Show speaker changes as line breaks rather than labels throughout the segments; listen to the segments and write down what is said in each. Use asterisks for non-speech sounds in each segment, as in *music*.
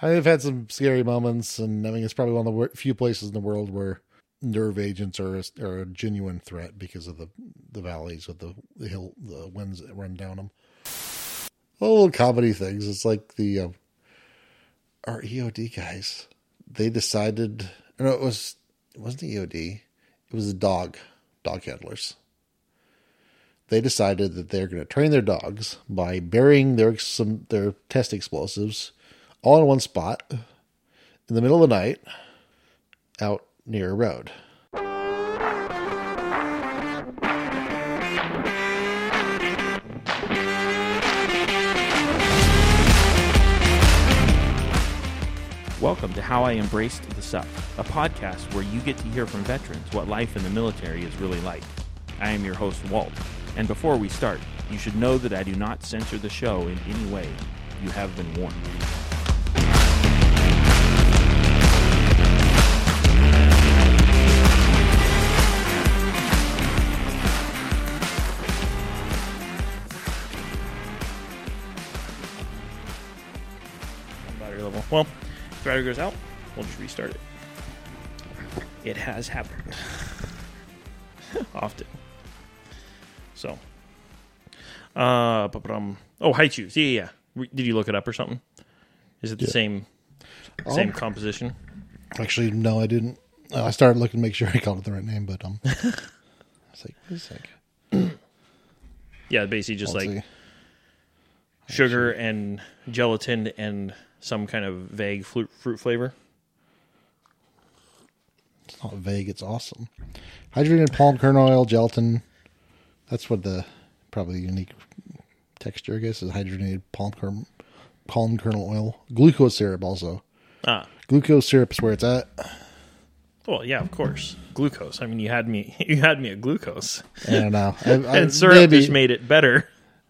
I've had some scary moments, and I mean, it's probably one of the few places in the world where nerve agents are a, are a genuine threat because of the the valleys with the the hill the winds that run down them. Little comedy things. It's like the uh, our EOD guys. They decided. No, it was it wasn't the EOD. It was the dog dog handlers. They decided that they're going to train their dogs by burying their some their test explosives all in one spot in the middle of the night out near a road.
Welcome to How I Embraced the Suck, a podcast where you get to hear from veterans what life in the military is really like. I am your host, Walt, and before we start, you should know that I do not censor the show in any way. You have been warned. Well, if the battery goes out, we'll just restart it. It has happened. *laughs* Often. So. Uh, oh, Hi-Chews. Yeah, yeah, yeah. Did you look it up or something? Is it the
Yeah.
same same composition?
Actually, no, I didn't. Uh, I started looking to make sure I called it the right name, but um, *laughs* I was like, wait a sec.
Yeah, basically just
Let's
like
see.
sugar and gelatin and some kind of vague fruit, fruit flavor.
It's not vague. It's awesome. Hydrogenated palm kernel oil, gelatin. That's what the probably unique texture, I guess, is hydrogenated palm kernel, palm kernel oil. Glucose syrup also.
Ah,
Glucose syrup is where it's at.
well, yeah, of course, glucose. I mean, you had me, *laughs* you had me at glucose,
I don't know. I, I,
and syrup
maybe
just made it better.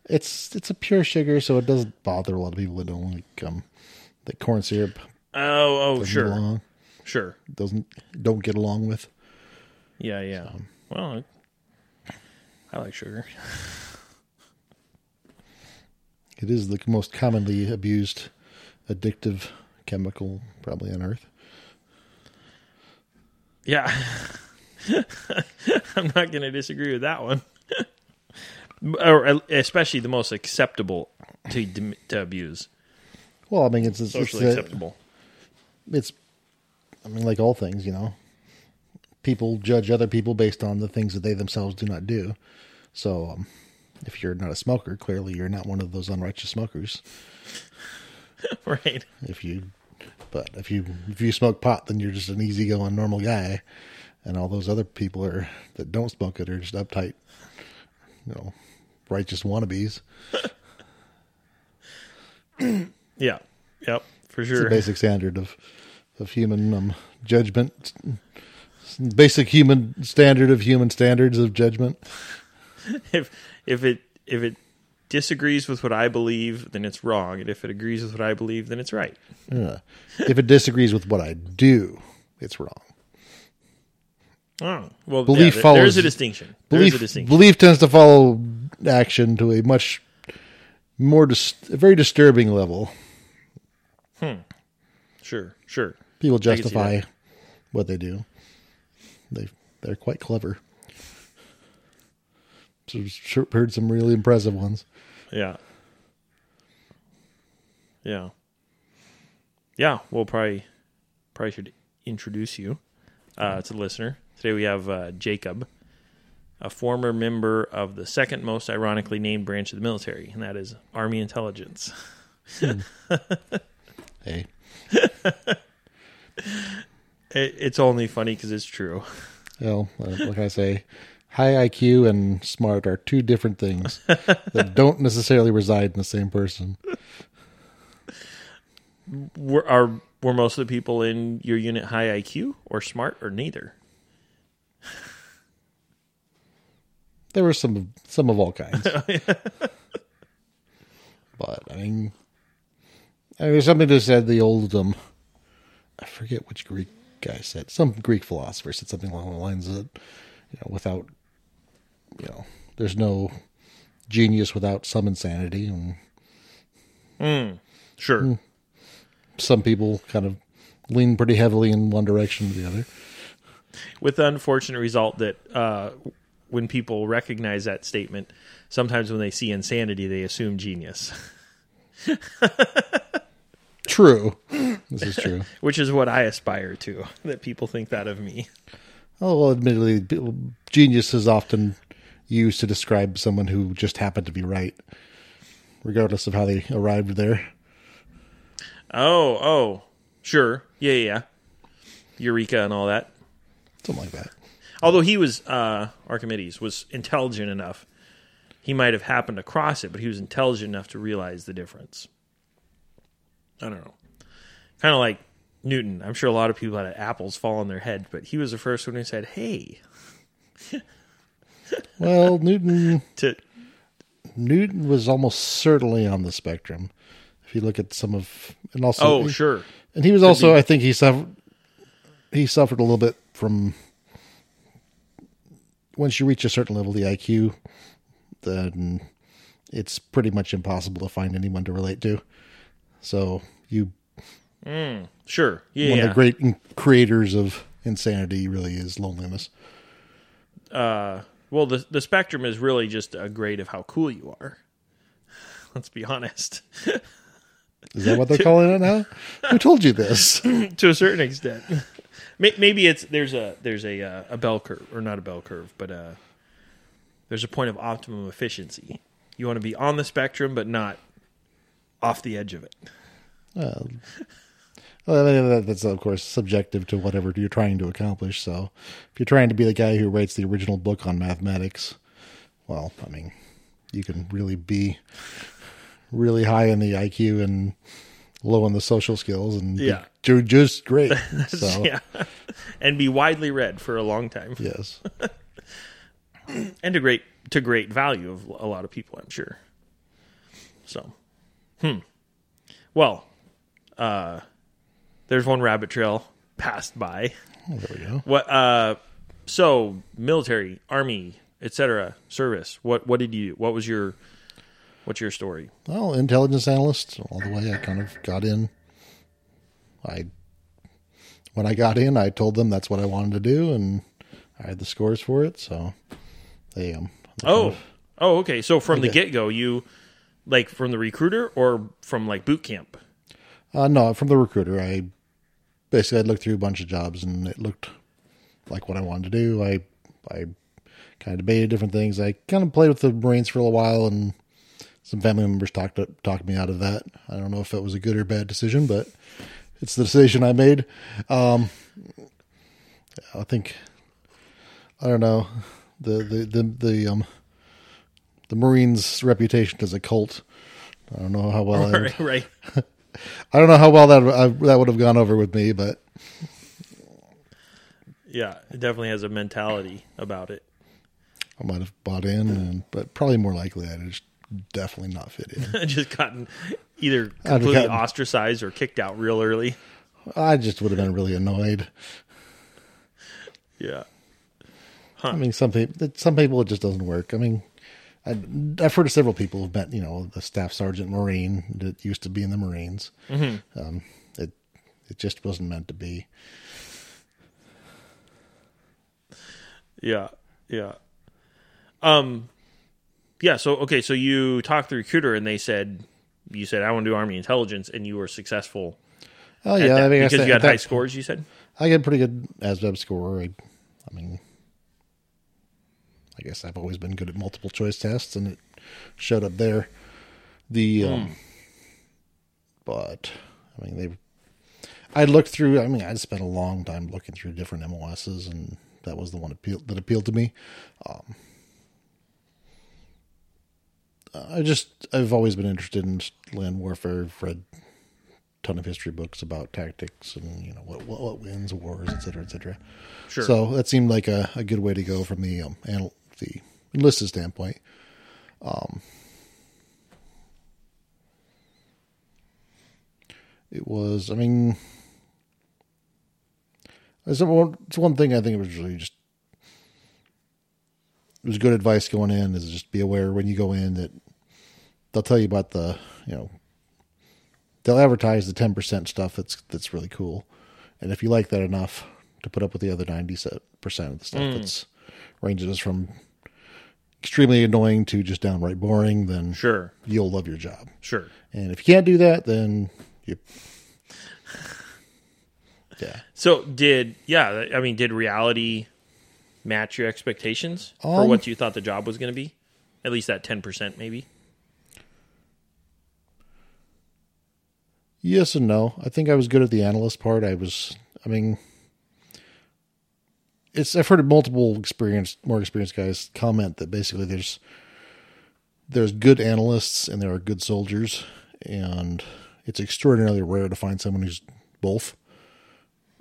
it's it's a pure sugar, so it doesn't bother a lot of people that don't like um the corn syrup.
Oh, oh, sure,
get along,
sure.
doesn't don't get along with.
Yeah, yeah. Well, I, I like sugar.
It is the most commonly abused addictive chemical probably on earth.
Yeah. *laughs* I'm not going to disagree with that one. *laughs* or uh, especially the most acceptable to to abuse,
Well, I mean, it's it's, it's,
socially
uh,
acceptable.
it's I mean, like all things, you know, people judge other people based on the things that they themselves do not do. So, um, if you're not a smoker, clearly you're not one of those unrighteous smokers. *laughs*
right.
If you, but if you if you smoke pot, then you're just an easygoing normal guy, and all those other people are that don't smoke it are just uptight, you know, righteous wannabes. *laughs*
Yeah. Yep. For
It's the
sure.
basic standard of of human um, judgment. Basic human standard of human standards of judgment. *laughs*
If if it if it disagrees with what I believe, then it's wrong, and if it agrees with what I believe, then it's right.
Yeah. if it disagrees with what I do, it's wrong.
Oh, well,
Belief
yeah,
follows-
there's a distinction.
Belief
a distinction.
belief tends to follow action to a much more dis- a very disturbing level.
Sure, sure.
People justify what they do. They they're quite clever. So sure, heard some really impressive ones.
Yeah. Yeah. Yeah, we'll probably probably should introduce you uh, to the listener. Today we have uh, Jacob, a former member of the second most ironically named branch of the military, and that is Army Intelligence. *laughs*
Hey, eh? *laughs*
It, it's only funny because it's true.
well, uh, like I say? High IQ and smart are two different things *laughs* that don't necessarily reside in the same person.
Were, are were most of the people in your unit high IQ or smart or neither?
There were some of some of all kinds. *laughs* but I mean, I mean, something that said the old um, I forget which Greek guy said. Some Greek philosopher said something along the lines that you know, without you know, there's no genius without some insanity, and
Sure.
some people kind of lean pretty heavily in one direction or the other.
with the unfortunate result that uh, when people recognize that statement, sometimes when they see insanity, they assume genius, *laughs*
True. This is true. *laughs*
which is what I aspire to. That people think that of me.
Oh, well, admittedly, genius is often used to describe someone who just happened to be right, regardless of how they arrived there.
Oh, oh, sure, yeah, yeah, yeah. Eureka and all that.
Something like that.
Although he was uh, Archimedes was intelligent enough, he might have happened across it, but he was intelligent enough to realize the difference. I don't know. Kind of like Newton. I'm sure a lot of people had apples fall on their head, but he was the first one who said, "Hey." *laughs*
Well, Newton *laughs*
To
Newton was almost certainly on the spectrum. If you look at some of, and also,
oh, sure.
and he was also,
be.
I think he suffered, he suffered a little bit from. Once you reach a certain level of the IQ, then it's pretty much impossible to find anyone to relate to. So you,
Sure. Yeah.
one of the great creators of insanity, really is loneliness.
uh, well, the the spectrum is really just a grade of how cool you are. *laughs* Let's be honest.
Is that what they're *laughs* calling it now? Who told you this? *laughs*
to a certain extent. Maybe it's there's a there's a uh, a bell curve or not a bell curve, but uh, there's a point of optimum efficiency. You want to be on the spectrum, but not off the edge of it.
Well, well, I mean, that- that's of course subjective to whatever you're trying to accomplish. So, if you're trying to be the guy who writes the original book on mathematics, well, I mean, you can really be really high in the IQ and low in the social skills, and be
Yeah.
ju- just great. *laughs* So,
Yeah, and be widely read for a long time,
yes, *clears throat*
and to great to great value of a lot of people, I'm sure. So, hmm. Well, uh, there's one rabbit trail passed by.
Oh, there we go.
What? Uh, so military, army, etc. Service. What? What did you? What was your? What's your story?
Well, intelligence analyst all the way. I kind of got in. I when I got in, I told them that's what I wanted to do, and I had the scores for it. So they um. they kind
Oh,
of-
oh, okay. So from the get go, you like from the recruiter or from like boot camp?
Uh, no, from the recruiter. I basically I looked through a bunch of jobs and it looked like what I wanted to do. I I kind of debated different things. I kind of played with the Marines for a little while, and some family members talked talked me out of that. I don't know if it was a good or bad decision, but it's the decision I made. Um, I think I don't know the the the the um the Marines' reputation as a cult. I don't know how well I *laughs* would-
right, right. *laughs*
I don't know how well that uh, that would have gone over with me, but
Yeah, it definitely has a mentality about it.
I might have bought in, and but probably more likely I'd just definitely not fit in. *laughs*
Just gotten either completely
gotten-
ostracized or kicked out real early.
I just would have been really annoyed.
Yeah.
I mean, some people, some people, it just doesn't work. I mean, I, I've heard of several people who've met, you know, the staff sergeant Marine that used to be in the Marines. Um, it it just wasn't meant to be.
Yeah, yeah. Um, yeah. So okay, so you talked to the recruiter, and they said you said I want to do army intelligence, and you were successful.
Oh yeah,
that
I mean, I
because
said-
you had high
that-
scores. You said.
I get a pretty good ASVAB score. I, I mean, I guess I've always been good at multiple choice tests, and it showed up there. The, um, but I mean, they. I looked through. I mean, I spent a long time looking through different MOSs, and that was the one appeal, that appealed to me. Um, I just I've always been interested in land warfare. I've read a ton of history books about tactics and you know what what, what wins wars, et cetera, et cetera.
Sure.
So that seemed like a, a good way to go from the um, anal- the enlisted standpoint. Um, it was, I mean, it's one, it's one thing I think it was really just it was good advice going in is just be aware when you go in that they'll tell you about the you know they'll advertise the ten percent stuff that's that's really cool, and if you like that enough to put up with the other ninety percent of the stuff that's ranges from extremely annoying to just downright boring, then
Sure.
you'll love your job.
Sure.
And if you can't do that, then you. *sighs* Yeah.
So did yeah, I mean, did reality match your expectations for
Um,
what you thought the job was going to be? At least that ten percent, maybe.
Yes and no. I think I was good at the analyst part. I was. I mean, it's. I've heard multiple experienced, more experienced guys comment that basically there's there's good analysts and there are good soldiers, and it's extraordinarily rare to find someone who's both.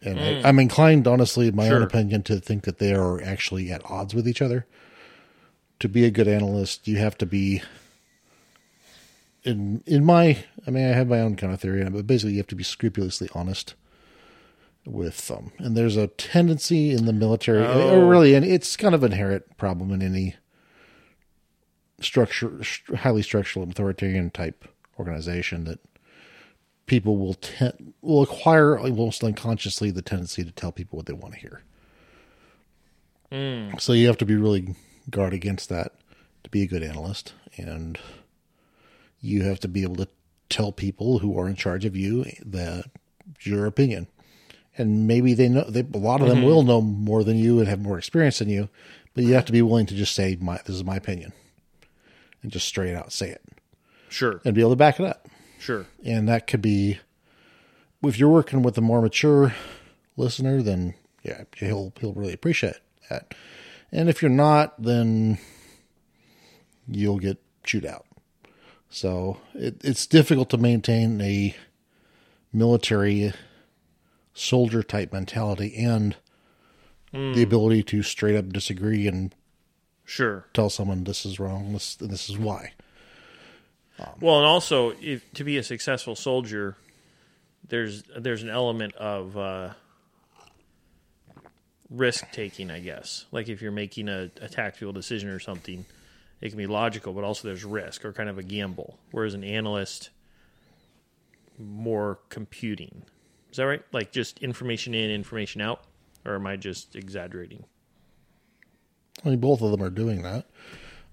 And I, mm. I'm inclined, honestly, in my own opinion, to think that they are actually at odds with each other. To be a good analyst, you have to be in in my I mean I have my own kind of theory on it, but basically you have to be scrupulously honest with them. And there's a tendency in the military
Oh.
or really and it's kind of an inherent problem in any structure highly structural authoritarian type organization that people will ten, will acquire almost unconsciously the tendency to tell people what they want to hear. Hmm. So you have to be really guard against that to be a good analyst and you have to be able to tell people who are in charge of you that your opinion. And maybe they know they, a lot of them mm-hmm. will know more than you and have more experience than you, but you have to be willing to just say my this is my opinion and just straight out say it
Sure.
and be able to back it up.
Sure.
And that could be if you're working with a more mature listener, then yeah, he'll he'll really appreciate that. And if you're not, then you'll get chewed out. So it, it's difficult to maintain a military soldier type mentality and the ability to straight up disagree and
Sure.
tell someone this is wrong, this this is why.
Well, and also, if to be a successful soldier, there's there's an element of uh, risk taking, I guess. Like if you're making a, a tactical decision or something, it can be logical, but also there's risk or kind of a gamble. Whereas an analyst, more computing. Is that right? Like just information in, information out, or am I just exaggerating?
I mean, both of them are doing that.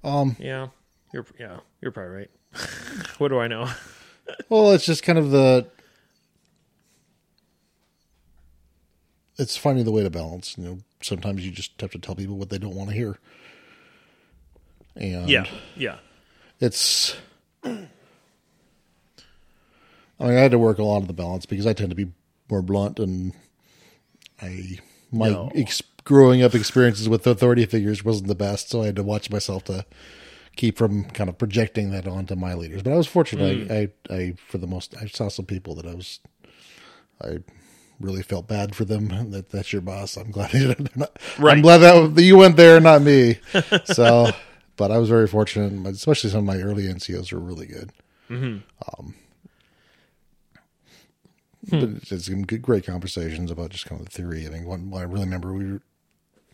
Um, yeah, you're yeah, you're probably right. *laughs* what do I know? *laughs*
Well, it's just kind of the. It's finding the way to balance. You know, sometimes you just have to tell people what they don't want to hear. And
yeah, yeah,
it's. I mean, I had to work a lot of the balance because I tend to be more blunt, and I my
No.
ex- growing up experiences with authority figures wasn't the best, so I had to watch myself to keep from kind of projecting that onto my leaders. But I was fortunate. I, I, I, for the most, I saw some people that I was, I really felt bad for them. *laughs* That that's your boss. I'm glad *laughs* they're not.
Right.
I'm glad that *laughs* you went there, not me. so, but I was very fortunate. Especially some of my early NCOs were really good. Um, Hmm. but it's, it's some good, great conversations about just kind of the theory. I mean, one, I really remember we were,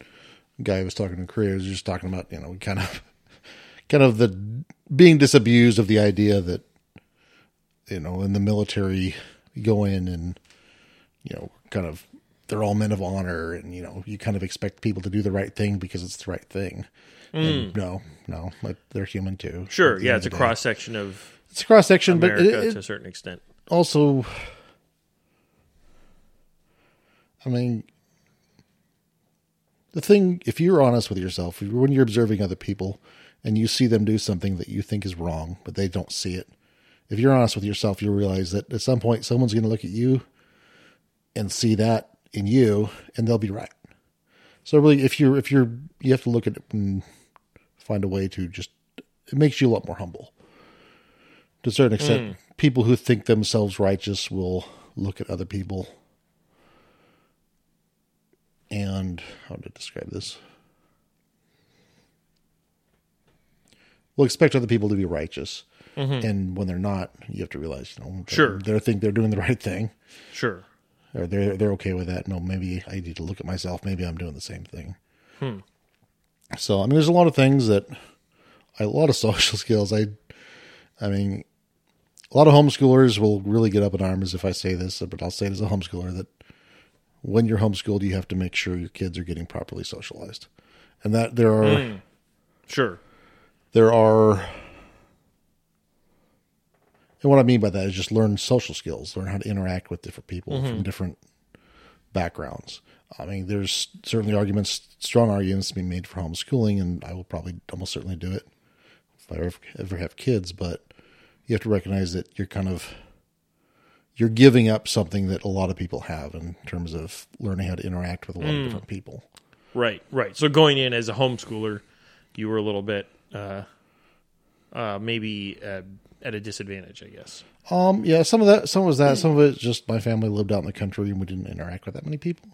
a guy was talking to Korea was just talking about, you know, kind of, *laughs* kind of the being disabused of the idea that, you know, in the military, you go in and, you know, kind of, they're all men of honor and, you know, you kind of expect people to do the right thing because it's the right thing. And hmm. no, no, but they're human too.
sure. Yeah, it's a
of the day.
cross section of
It's a cross section, but
America
it, it,
to a certain extent.
also i mean the thing if you're honest with yourself when you're observing other people and you see them do something that you think is wrong but they don't see it if you're honest with yourself you'll realize that at some point someone's going to look at you and see that in you and they'll be right. So really if you're if you're you have to look at it and find a way to just it makes you a lot more humble. To a certain extent, hmm. people who think themselves righteous will look at other people and how to describe this? We'll expect other people to be righteous, mm-hmm. and when they're not, you have to realize, you know,
Sure.
they think they're doing the right thing,
Sure.
or they're they're okay with that. No, maybe I need to look at myself. Maybe I'm doing the same thing. Hmm. So I mean, there's a lot of things that, a lot of *laughs* social skills. I, I mean, a lot of homeschoolers will really get up in arms if I say this, but I'll say it as a homeschooler that when you're homeschooled, you have to make sure your kids are getting properly socialized, and that there are hmm.
Sure.
there are. And what I mean by that is just learn social skills, learn how to interact with different people from mm-hmm. different backgrounds. I mean, there's certainly arguments, strong arguments to be made for homeschooling, and I will probably almost certainly do it if I ever, ever have kids. But you have to recognize that you're kind of you're giving up something that a lot of people have in terms of learning how to interact with a lot of different people.
Right, right. So going in as a homeschooler, you were a little bit uh, uh, maybe uh, at a disadvantage, I guess.
Um, yeah, some of that, some was that, some of it just my family lived out in the country and we didn't interact with that many people.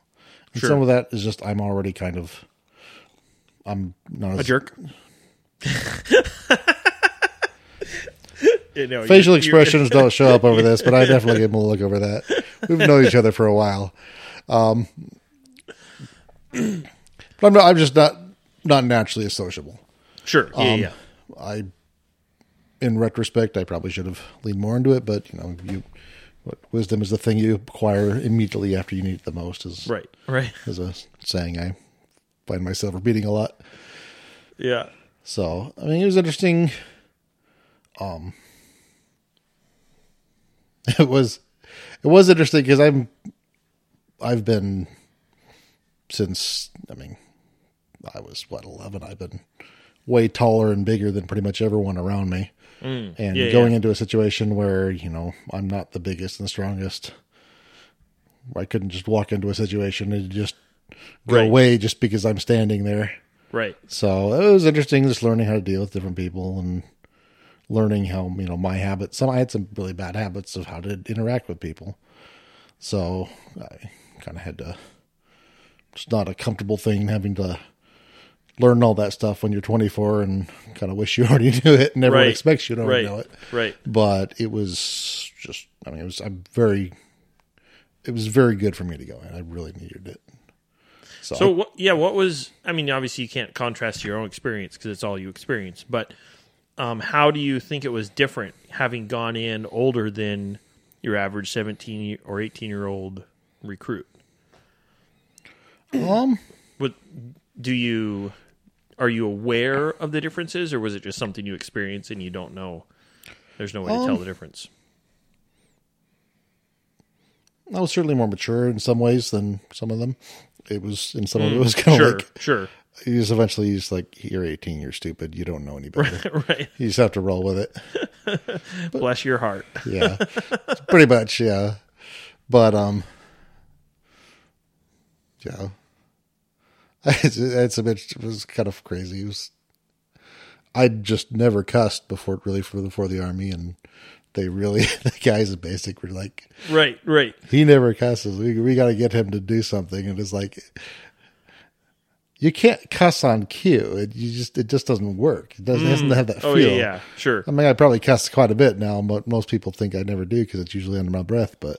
And
Sure.
some of that is just I'm already kind of, I'm not
A jerk. *laughs* You know,
facial
you- you-
expressions don't show up over this, but I definitely give them a look over that. We've known each other for a while. Um, but I'm not, I'm just not, not naturally as sociable.
Sure. Yeah,
Um,
yeah.
I, in retrospect, I probably should have leaned more into it, but you know, you, wisdom is the thing you acquire immediately after you need it the most is
Right, right.
is a saying I find myself repeating a lot.
Yeah.
So I mean, it was interesting. Um, *laughs* it was, it was interesting because I'm, I've been since I mean, I was what eleven. I've been way taller and bigger than pretty much everyone around me, and
Mm. Yeah,
going
yeah.
into a situation where you know I'm not the biggest and strongest. I couldn't just walk into a situation and just go
Right.
away just because I'm standing there.
Right.
So it was interesting just learning how to deal with different people and learning how, you know, my habits. Some I had some really bad habits of how to interact with people. So I kind of had to, it's not a comfortable thing having to learn all that stuff when you're 24 and kind of wish you *laughs* already knew it and everyone
Right.
expects you to already
Right.
know it.
Right.
But it was just, I mean, it was, I'm very, it was very good for me to go in. I really needed it. So,
So what? Yeah, what was? I mean, obviously you can't contrast your own experience because it's all you experience. But um, how do you think it was different having gone in older than your average seventeen or eighteen year old recruit?
um,
What do you? Are you aware of the differences, or was it just something you experienced and you don't know? There's no way to tell
Um,
the difference.
I was certainly more mature in some ways than some of them. It was in some of it was kind of
Sure,
like
sure,
just eventually just like you're 18, you're stupid, you don't know any better. *laughs*
right.
you just have to roll with it. *laughs*
Bless your heart. *laughs*
Yeah, pretty much. Yeah, but um, yeah, it's, it's a bit. It was kind of crazy. It was. I just never cussed before, really, for before the army, and they really the guys at basic were like,
Right, right.
he never cusses. We we got to get him to do something, and it's like you can't cuss on cue. It you just it just doesn't work. It doesn't, it doesn't mm. have that oh, feel.
Oh yeah, sure.
I mean, I probably cuss quite a bit now, but most people think I never do because it's usually under my breath. But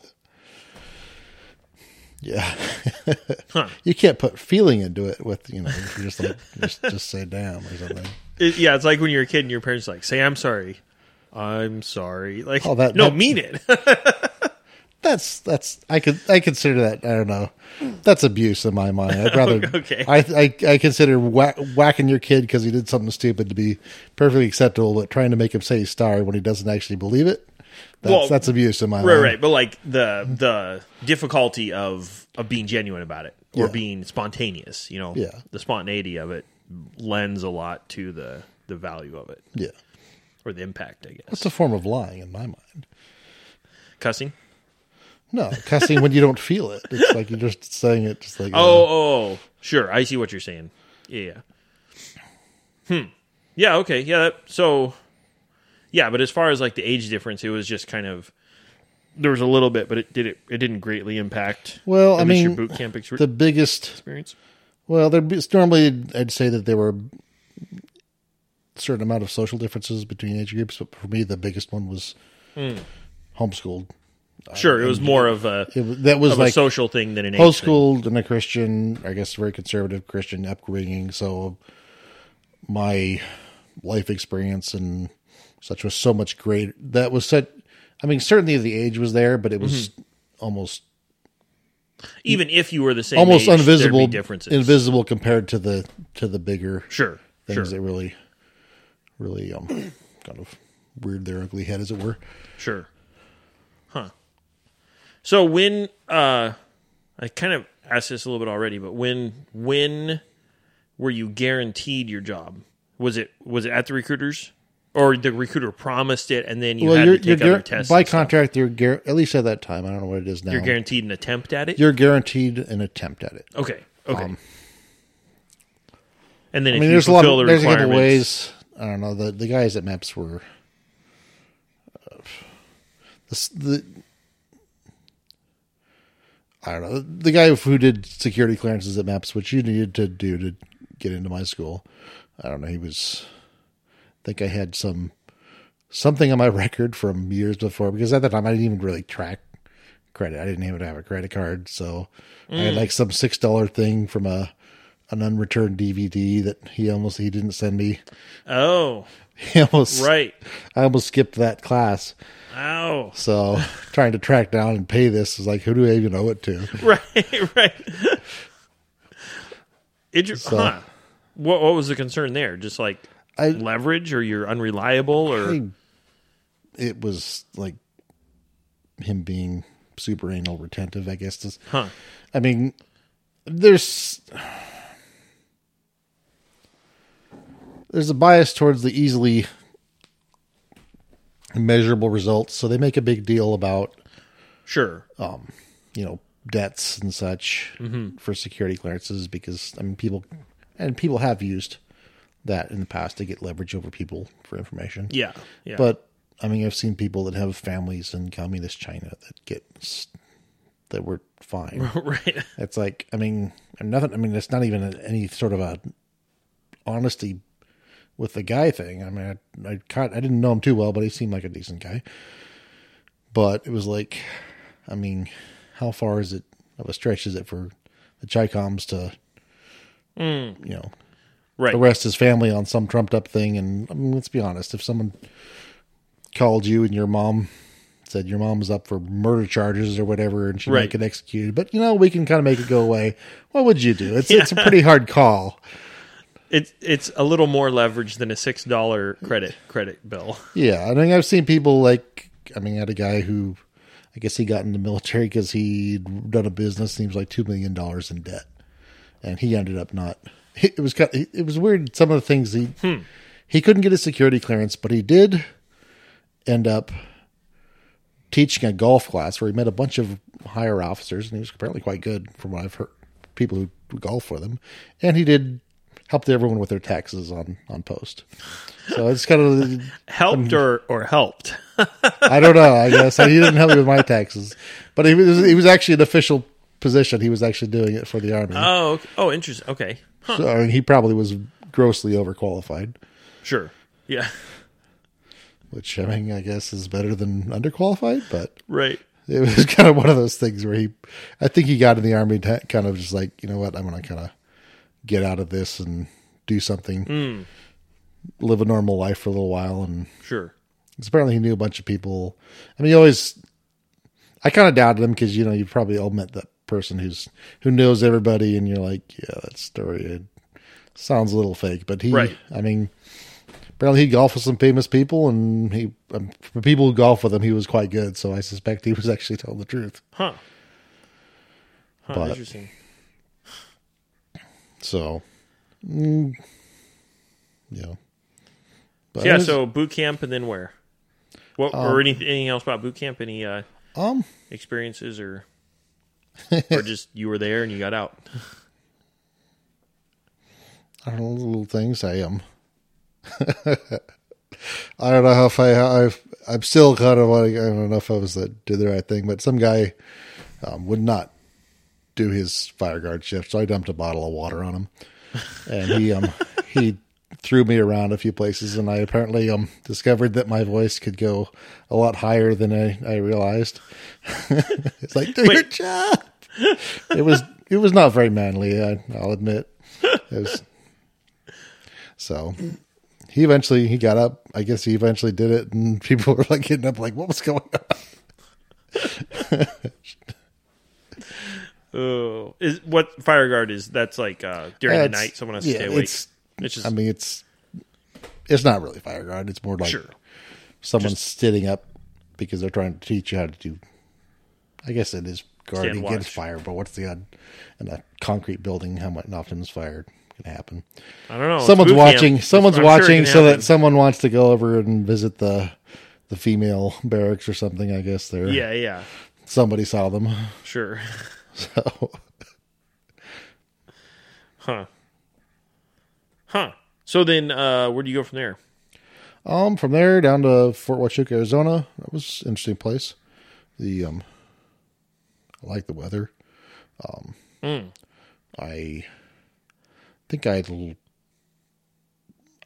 yeah, *laughs*
Huh.
you can't put feeling into it with you know just like just just say damn or something.
It, yeah, it's like when you're a kid and your parents are like say I'm sorry. I'm sorry. Like
Oh, that-
no,
that-
mean it. *laughs*
That's that's I could I consider that I don't know that's abuse in my mind. I'd rather *laughs*
Okay.
I I, I consider whack, whacking your kid because he did something stupid to be perfectly acceptable, but trying to make him say he's sorry when he doesn't actually believe it. That's
Well,
that's abuse in my
right,
mind.
right. But like the the difficulty of of being genuine about it or
Yeah.
being spontaneous, you know,
Yeah.
the spontaneity of it lends a lot to the the value of it
Yeah,
or the impact, I guess.
That's a form of lying in my mind.
Cussing.
No, cussing when you don't feel it. It's like you're just saying it, just like
Oh, oh, oh, sure. I see what you're saying. Yeah, yeah. Hmm. Yeah. Okay. Yeah. That, so, yeah. But as far as like the age difference, it was just kind of there was a little bit, but it did it. It didn't greatly impact.
Well, I mean,
your boot camp exper-
the biggest.
experience.
Well, there normally I'd say that there were a certain amount of social differences between age groups, but for me, the biggest one was homeschooled.
Sure, it was more of a
It, that was
of a
like
social thing than an age thing.
homeschooled in a Christian, I guess, very conservative Christian upbringing. So my life experience and such was so much greater. That was such. I mean, certainly the age was there, but it was
Mm-hmm.
almost
Even if you were the same,
almost
age,
invisible,
differences.
invisible compared to the to the bigger
Sure,
things
sure,
that really, really um, *clears throat* kind of reared their ugly head, as it were.
sure. So when uh, I kind of asked this a little bit already, but when when were you guaranteed your job? Was it was it at the recruiters, or the recruiter promised it and then you had to take other tests?
by
stuff?
contract. You're at least at that time. I don't know what it is now.
You're guaranteed an attempt at it.
You're guaranteed an attempt at it.
okay, okay.
Um,
and then
I mean, there's a lot of
the
there's a couple ways. I don't know. The the guys at MEPS were uh, the the. I don't know the guy who did security clearances at MEPS, which you needed to do to get into my school. I don't know. He was. I think I had some something on my *laughs* record from years before because at the time I didn't even really track credit. I didn't even have a credit card, so I had mm. like some six dollar thing from a an unreturned DVD that he almost he didn't send me.
Oh, *laughs*
He almost
right.
I almost skipped that class.
Ow.
So *laughs* trying to track down and pay this is like who do I even owe it to? *laughs*
Right, right. Inter-
So-
huh. What what was the concern there? Just like
I-
leverage, or you're unreliable, or
I- it was like him being super anal retentive, I guess. Is,
huh?
I mean, there's there's a bias towards the easily measurable results, so they make a big deal about
Sure.
um, you know debts and such for security clearances because I mean people and people have used that in the past to get leverage over people for information.
Yeah. Yeah.
But I mean, I've seen people that have families in communist China that get that were fine. *laughs*
right.
It's like, I mean, nothing. I mean, it's not even any sort of a honesty with the guy thing. I mean, I I, caught, I didn't know him too well, but he seemed like a decent guy. But it was like, I mean, how far is it of a stretch is it for the Chicoms to, hmm. you know,
Right.
arrest his family on some trumped up thing? And I mean, let's be honest, if someone called you and your mom said your mom was up for murder charges or whatever and she
Right.
might get executed, but you know, we can kind of make it go away. What would you do? It's it's a *laughs* pretty hard call.
It's it's a little more leverage than a six dollar credit credit bill. *laughs*
Yeah, I mean, I've seen people like, I mean, I had a guy who, I guess he got in the military because he'd done a business and he was like two million dollars in debt, and he ended up not. It was kind it was weird. Some of the things he hmm. he couldn't get a security clearance, but he did end up teaching a golf class where he met a bunch of higher officers, and he was apparently quite good from what I've heard. People who, who golf with him, and he did helped everyone with their taxes on on post. So it's kind of
Helped or or helped. *laughs*
I don't know. I guess he didn't help me with my taxes, but he was he was actually an official position. He was actually doing it for the army.
Oh. okay. Oh, interesting. Okay. Huh.
so I mean, he probably was grossly overqualified,
Sure. Yeah.
which I mean, I guess is better than underqualified. But
Right.
it was *laughs* kind of one of those things where he, I think he got in the army to kind of just like, you know what, I'm going to kind of get out of this and do something, live a normal life for a little while, and
Sure.
'Cause apparently he knew a bunch of people. I mean, he always. I kind of doubted him because you know you probably all met that person who's who knows everybody, and you're like, yeah, that story it sounds a little fake. But he,
Right.
I mean, apparently he golfed with some famous people, and he um, for people who golf with him, he was quite good. So I suspect he was actually telling the truth.
Huh. Huh.
But-
interesting.
So, mm, yeah. But
yeah. So boot camp and then where? What or anything, anything else about boot camp? Any uh,
um,
experiences or *laughs* or just you were there and you got out?
I don't know little things. I am. *laughs* I don't know if I I've, I'm still kind of like I don't know if I was that did the right thing, but some guy um, would not do his fire guard shift, so I dumped a bottle of water on him, and he um *laughs* he threw me around a few places, and I apparently um discovered that my voice could go a lot higher than I I realized. *laughs* it's like do your job. It was it was not very manly. I, I'll admit. It was, so he eventually he got up. I guess he eventually did it, and people *laughs* were like getting up, like, "What was going on?"
Oh, is what fire guard is? That's like uh, during the night, someone has to
yeah,
stay awake.
It's,
It's just
I mean, it's it's not really fire guard. It's more like
sure.
someone's sitting up because they're trying to teach you how to do. I guess it is guarding against
watch.
fire, but what's the odd in a concrete building? How much often is fire going to happen?
I don't know. It's
someone's
boot camp.
watching. Someone's
I'm sure it
watching,
can
so
happen.
that someone wants to go over and visit the the female barracks or something. I guess there.
yeah, yeah,
Somebody saw them.
sure. *laughs*
So
Huh. Huh. So then, uh, where do you go from there?
um, from there down to Fort Huachuca, Arizona. That was an interesting place. The um, I like the weather. Um,
Mm.
I think I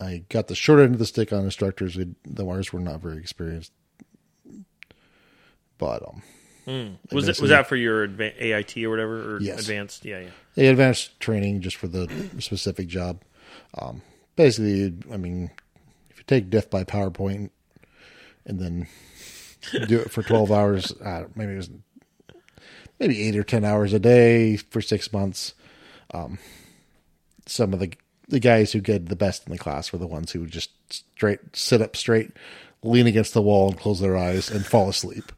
I got the short end of the stick on instructors. We- The wires were not very experienced, but um,
Mm. Was it, was that for your adva- AIT or whatever or
Yes.
advanced? Yeah, yeah.
the advanced training just for the specific job. Um, basically, I mean, if you take death by PowerPoint and then do it for twelve hours, *laughs* uh, maybe it was maybe eight or ten hours a day for six months. Um, some of the the guys who get the best in the class were the ones who would just straight sit up straight, lean against the wall, and close their eyes and fall asleep.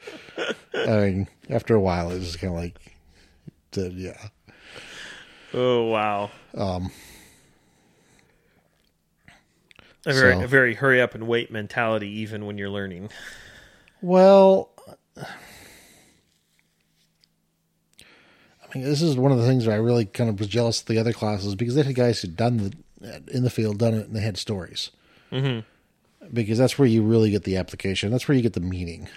I mean, after a while, it was kind of like, yeah.
Oh wow.
Um,
A very,
So-
a very hurry up and wait mentality, even when you're learning.
Well, I mean, this is one of the things where I really kind of was jealous of the other classes because they had guys who'd done the in the field, done it, and they had stories.
Mm-hmm.
Because that's where you really get the application. That's where you get the meaning.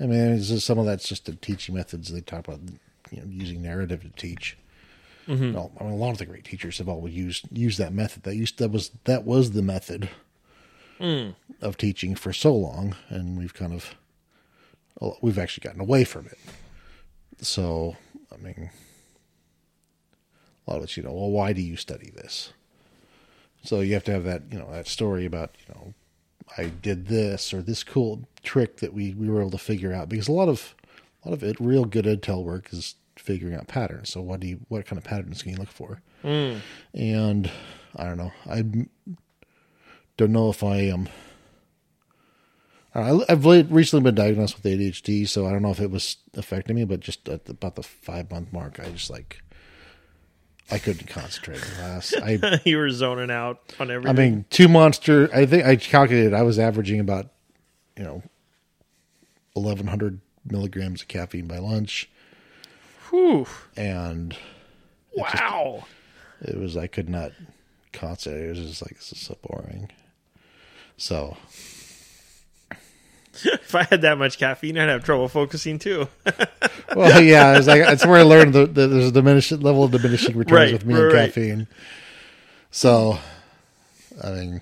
I mean, some of that's just the teaching methods they talk about, you know, using narrative to teach.
Mm-hmm.
No, I mean, a lot of the great teachers have always used used that method. That used that was that was the method
Mm.
of teaching for so long, and we've kind of we've actually gotten away from it. So, I mean, a lot of it's you know, well, why do you study this? So you have to have that you know that story about you know, I did this or this cool trick that we we were able to figure out because a lot of a lot of it real good intel work is figuring out patterns. So what do you what kind of patterns can you look for?
Mm.
and I don't know. I don't know if I am. Um, I've recently been diagnosed with ADHD, so I don't know if it was affecting me. But just at about the five month mark, I just like I couldn't concentrate class. I *laughs*
you were zoning out on everything.
I mean, two monster. I think I calculated I was averaging about you know eleven hundred milligrams of caffeine by lunch,
Whew.
and
Wow.
it was I could not concentrate. It was just like this is so boring. So *laughs*
if I had that much caffeine, I'd have trouble focusing too. *laughs*
well, yeah, it's like it's where I learned that there's a diminished level of diminishing returns
Right,
with me
right,
and
right.
caffeine. So, I mean,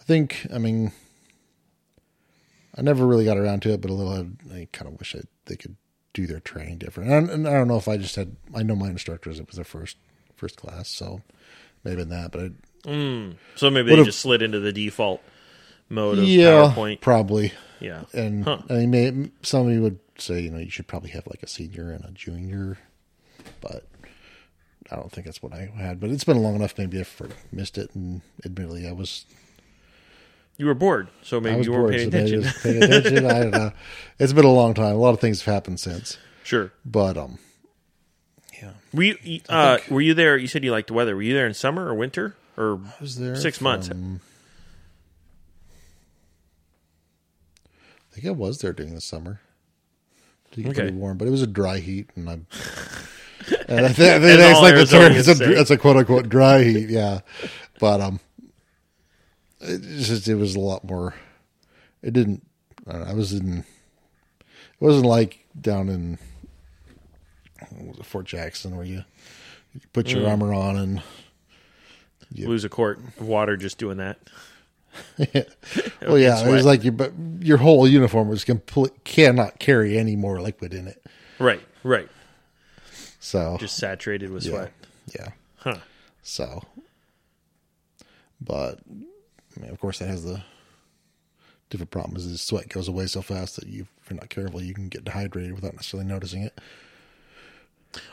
I think I mean, I never really got around to it, but a little. I kind of wish I, they could do their training different. And, and I don't know if I just had. I know my instructors; it was their first first class, so maybe in that. But I,
Mm. So maybe they just slid into the default mode of
yeah,
PowerPoint.
probably.
Yeah.
And
Huh.
I mean, may, somebody would say, you know, you should probably have like a senior and a junior, but I don't think that's what I had. But it's been long enough. Maybe I've missed it. And admittedly, I was
You were bored, so maybe you weren't paying
so maybe I
attention.
paying attention. I don't know. *laughs* It's been a long time. A lot of things have happened since.
sure.
But um, yeah,
Were you, uh, were you there? You said you liked the weather. Were you there in summer or winter or
I was there
six months?
I think I was there during the summer. It got
Okay.
pretty warm, but it was a dry heat, and I'm. *laughs* And I think, I think that's like the term. It's a, it's a quote unquote dry heat, yeah. But um, it just it was a lot more. It didn't. I, don't know, I was in. It wasn't like down in was it, Fort Jackson where you, you put
Mm.
your armor on and Yeah.
Lose a quart of water just doing that. *laughs*
well, yeah, it was like your but your whole uniform was complete cannot carry any more liquid in it.
Right, right.
So
Just saturated with
yeah,
sweat.
yeah.
Huh.
So, but I mean, of course, that has the different problem is his sweat goes away so fast that you, if you're not careful, you can get dehydrated without necessarily noticing it.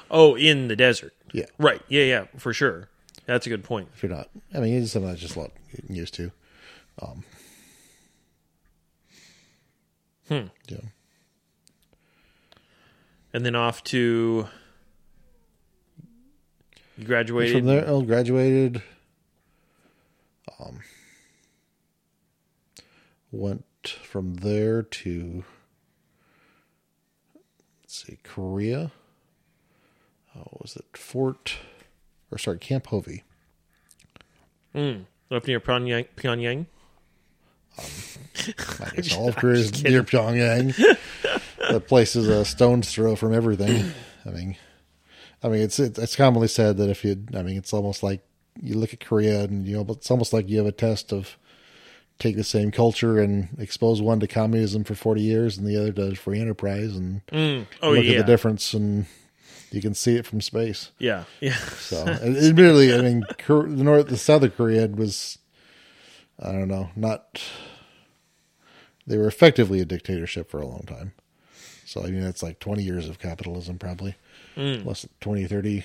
Oh, in the desert.
Yeah.
Right. Yeah, yeah, for sure. That's a good point.
If you're not, I mean, it's something that's just a lot getting used to. Um,
Hmm.
Yeah.
And then off to you graduated.
From there, I graduated. Um, went from there to let's see, Korea. Oh, was it Fort or sorry, Camp Hovey?
Mm. Up near Pyongyang. Pyongyang. *laughs*
I guess all of Korea is near Pyongyang. *laughs* the place is a stone's throw from everything. I mean, I mean, it's it's commonly said that if you, I mean, it's almost like you look at Korea and you know, it's almost like you have a test of take the same culture and expose one to communism for forty years and the other to free enterprise and
Mm. Oh
look
yeah.
at the difference and you can see it from space.
Yeah. Yeah.
So, admittedly, I mean, the North, the South of Korea was, I don't know, not. They were effectively a dictatorship for a long time. So, I mean, that's like 20 years of capitalism, probably.
Mm.
Less than 20, 30,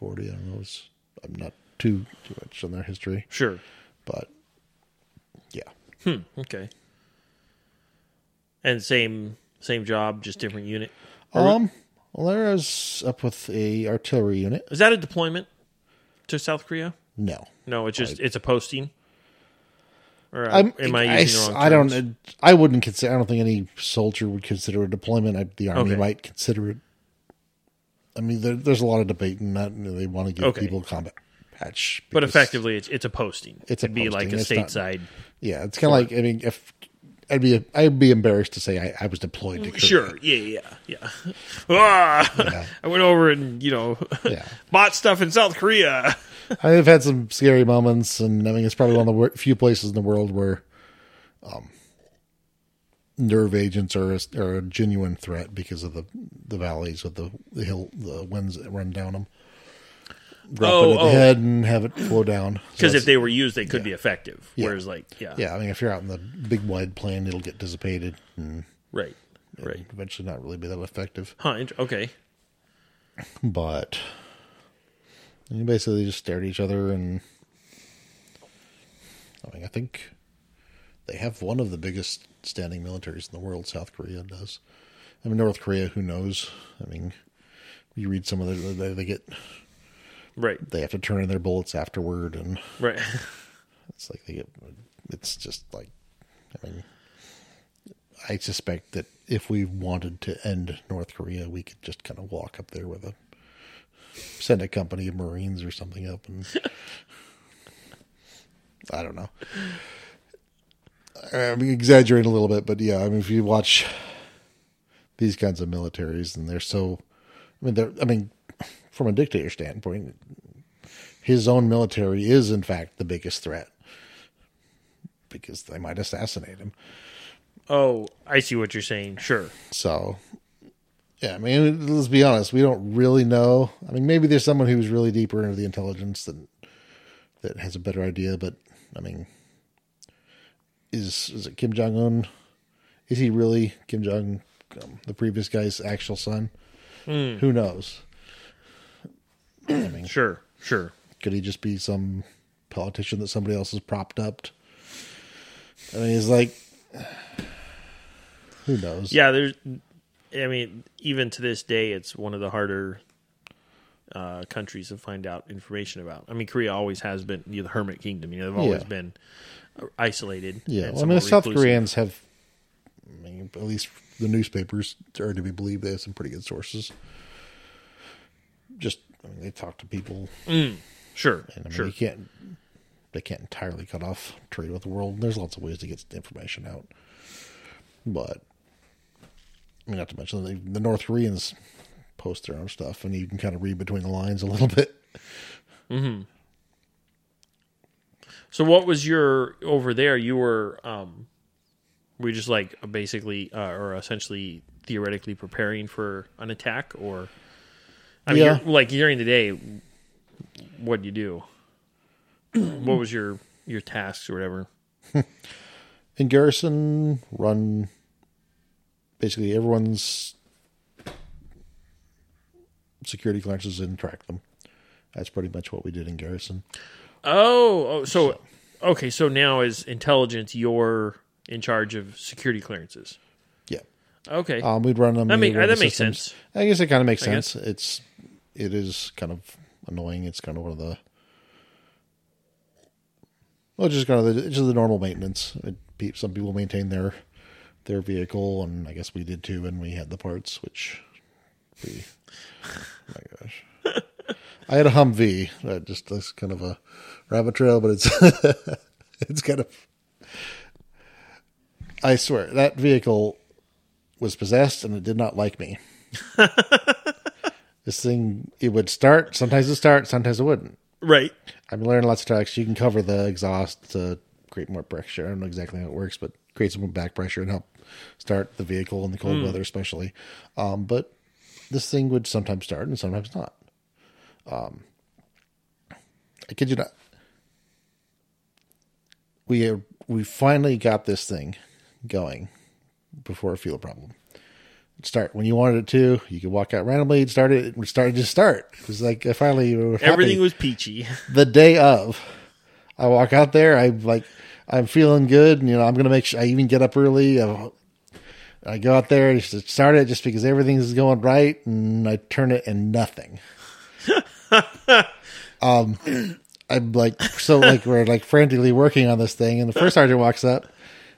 40. I don't know. It's, I'm not too, too much on their history,
Sure.
but yeah.
Hmm. Okay. And same same job, just different unit. Or-
Um, well, there I was up with a artillery unit.
Is that a deployment to South Korea?
No.
No, it's just it's a posting. Or uh,
I'm,
am I
I,
using wrong
I don't. I wouldn't consider. I don't think any soldier would consider a deployment. I, the army
Okay.
might consider it. I mean, there, there's a lot of debate in that. They want to give
Okay.
people combat patch,
But effectively, it's it's a posting.
It's a
It'd be like a.
It's
stateside.
yeah, it's kind of like. I mean, if I'd be, I'd be embarrassed to say I, I was deployed to Korea.
Sure. Yeah. Yeah. Yeah. *laughs* Ah,
Yeah.
I went over and you know *laughs*
Yeah,
bought stuff in South Korea. *laughs*
I've had some scary moments, and I mean, it's probably one of the few places in the world where, um, nerve agents are a, are a genuine threat because of the the valleys with the the hill the winds that run down them. Drop
Oh,
it at the
oh.
head and have it flow down. So
Because if they were used, they could be effective.
Yeah.
Whereas, like, yeah,
yeah, I mean, if you're out in the big wide plain, it'll get dissipated and
right, right.
eventually not really be that effective.
Huh? Okay.
But and basically, they just stare at each other, and I mean, I think they have one of the biggest standing militaries in the world. South Korea does. I mean, North Korea, who knows? I mean, you read some of the they, they get
Right.
they have to turn in their bullets afterward, and
Right. *laughs*
it's like they get it's just like I mean, I suspect that if we wanted to end North Korea, we could just kind of walk up there with a send a company of Marines or something up and *laughs* I don't know. I'm exaggerating a little bit, but yeah, I mean, if you watch these kinds of militaries, and they're so, I mean, they're, I mean, from a dictator standpoint, his own military is in fact the biggest threat because they might assassinate him.
oh, I see what you're saying. Sure.
So, yeah, I mean, let's be honest, we don't really know. I mean, maybe there's someone who's really deeper into the intelligence that that has a better idea, but I mean, is is it Kim Jong Un? Is he really Kim Jong, um, the previous guy's actual son? Who knows? Mean,
Sure. Sure.
could he just be some politician that somebody else has propped up? I mean, he's like, who knows?
Yeah. There's. I mean, even to this day, it's one of the harder uh, countries to find out information about. I mean, Korea always has been you know, the hermit kingdom. You know, they've always
Yeah.
been isolated.
Yeah, well, I mean, the South
reclusive.
Koreans have, I mean, at least the newspapers are to be believed. They have some pretty good sources. Just, I mean, they talk to people,
Sure.
and I mean,
sure.
you can't, they can't entirely cut off trade with the world. There's lots of ways to get information out, but I mean, not to mention the, the North Koreans post their own stuff, and you can kind of read between the lines a *laughs* little bit.
So what was your over there? You were um were you just like basically uh, or essentially theoretically preparing for an attack or I mean
Yeah.
like during the day what do you do? what was your your tasks or whatever? *laughs*
In Garrison, run basically everyone's security clearances and track them. That's pretty much what we did in Garrison.
Oh, oh, so okay. So now is intelligence you're in charge of security clearances?
Yeah.
Okay,
Um, we'd run them.
that, make, that
the
makes sense.
I guess it kind of makes
I guess.
sense. It's it is kind of annoying. It's kind of one of the well, just kind of the just the normal maintenance. It, some people maintain their their vehicle, and I guess we did too, and we had the parts, which we. oh my gosh, *laughs* I had a Humvee. That just that's kind of a rabbit trail, but it's *laughs* it's kind of. I swear that vehicle was possessed and it did not like me. *laughs* this thing, it would start. Sometimes it start. Sometimes it wouldn't.
Right.
I've been learning lots of tricks. You can cover the exhaust to create more pressure. I don't know exactly how it works, but create some back pressure and help start the vehicle in the cold weather, especially. Um, but this thing would sometimes start and sometimes not. Um, I kid you not. We uh, we finally got this thing going before a fuel problem. Start when you wanted it to. You could walk out randomly. It started. It would start. Just start. It was like I finally
Everything was peachy. *laughs*
the day of. I walk out there. I'm like, I'm feeling good. And, you know, I'm gonna make sure. I even get up early. I, I go out there and just start it just because everything's going right, and I turn it and nothing. *laughs* um, I'm like so like we're like frantically working on this thing, and the first sergeant walks up.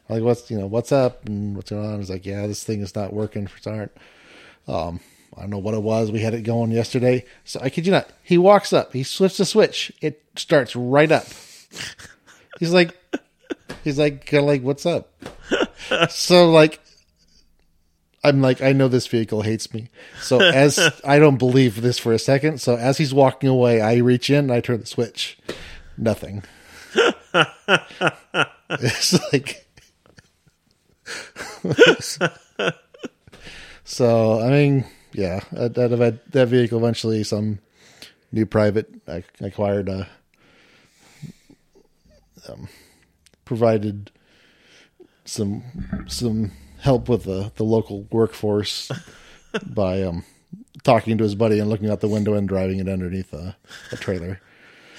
Like, what's you know what's up and what's going on? He's like, yeah, this thing is not working for sergeant. Um, I don't know what it was. We had it going yesterday. So I kid you not. He walks up. He flips the switch. It starts right up. He's like, he's like, kinda like, what's up? So like, I'm like, I know this vehicle hates me. So as I don't believe this for a second. So as he's walking away, I reach in and I turn the switch. Nothing. *laughs* it's like. *laughs* So I mean, yeah, that that, that vehicle eventually some new private I acquired a um, provided some some help with the the local workforce *laughs* by um talking to his buddy and looking out the window and driving it underneath a, a trailer.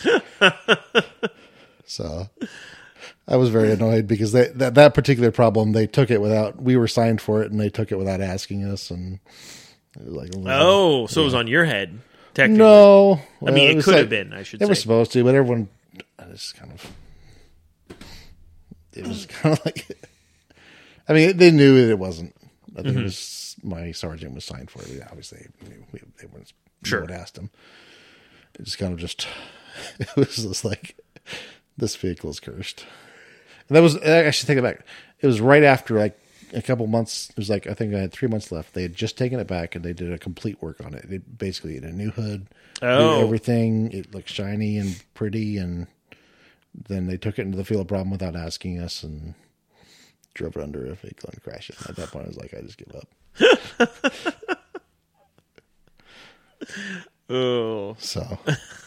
*laughs* so I was very annoyed because they, that that particular problem they took it without we were signed for it and they took it without asking us and it was like
Oh, so it was on your head. Technically.
no
I mean, it
was
could
like-
have been. I should
it
say.
was supposed to but everyone just kind of it was *laughs* kind of like I mean they knew that it wasn't I
Mm-hmm.
it was my sergeant was signed for it obviously they, knew- we, they weren't
Sure.
would asked him it just kind of just *laughs* it was just like this vehicle is cursed and that was I should take it back. It was right after like a couple months. It was like I think I had three months left. They had just taken it back and they did a complete work on it. They basically did a new hood,
Oh.
everything. It looked shiny and pretty, and then they took it into the field problem without asking us and drove it under a vehicle and crashed it. And at that point, I was like, I just give up. *laughs*
Oh,
So,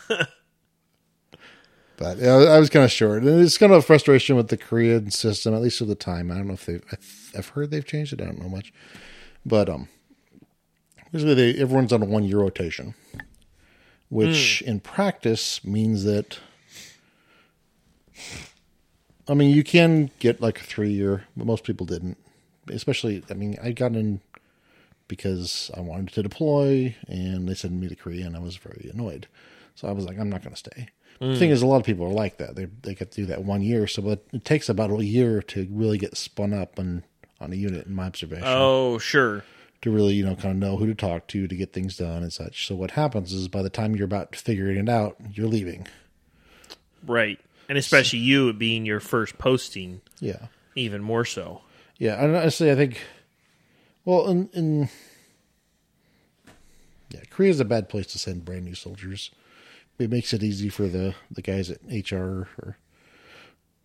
*laughs* but yeah, I was kind of short, and it's kind of a frustration with the Korean system, at least at the time. I don't know if they've. I've- heard they've changed it. I don't know much, but um, basically, they everyone's on a one year rotation, which in practice means that. I mean, you can get like a three year, but most people didn't. Especially, I mean, I got in because I wanted to deploy, and they sent me to Korea, and I was very annoyed. So I was like, I'm not going to stay. The thing is, a lot of people are like that. They they get to do that one year, so but it takes about a year to really get spun up on on a unit, in my observation,
oh, sure.
to really you know kind of know who to talk to to get things done and such. So what happens is, by the time you're about figuring it out, you're leaving.
Right. And especially you being your first posting,
Yeah.
even more so.
Yeah, and honestly, I think, well, in, in yeah, Korea's a bad place to send brand new soldiers. It makes it easy for the the guys at HR or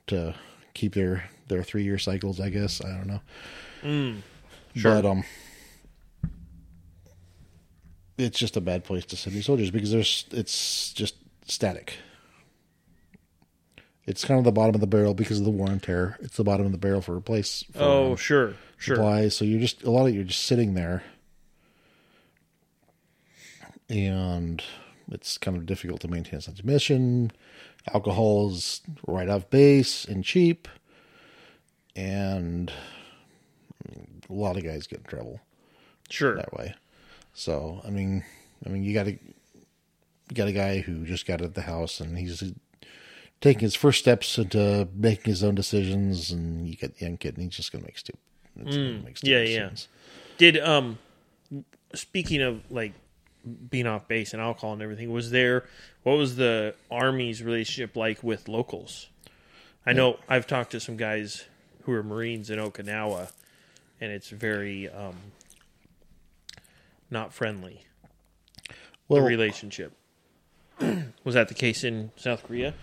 to keep their their three year cycles. I guess I don't know,
sure.
but um, it's just a bad place to send new soldiers because there's it's just static. It's kind of the bottom of the barrel because of the war and tear. It's the bottom of the barrel for replace. For
Oh,
um,
sure, sure.
supplies. So you're just a lot of you're just sitting there, and it's kind of difficult to maintain a sense mission. Alcohol is right off base and cheap, and a lot of guys get in trouble
Sure.
that way. So I mean, I mean, you got a you got a guy who just got at the house and he's taking his first steps into making his own decisions, and you get the young kid and he's just gonna make stupid. it's gonna make
yeah,
stupid
yeah.
decisions.
Did um speaking of like being off base and alcohol and everything, was there what was the army's relationship like with locals? I know I've talked to some guys who are Marines in Okinawa and it's very um not friendly
Well,
the relationship. *clears throat* was that the case in South Korea?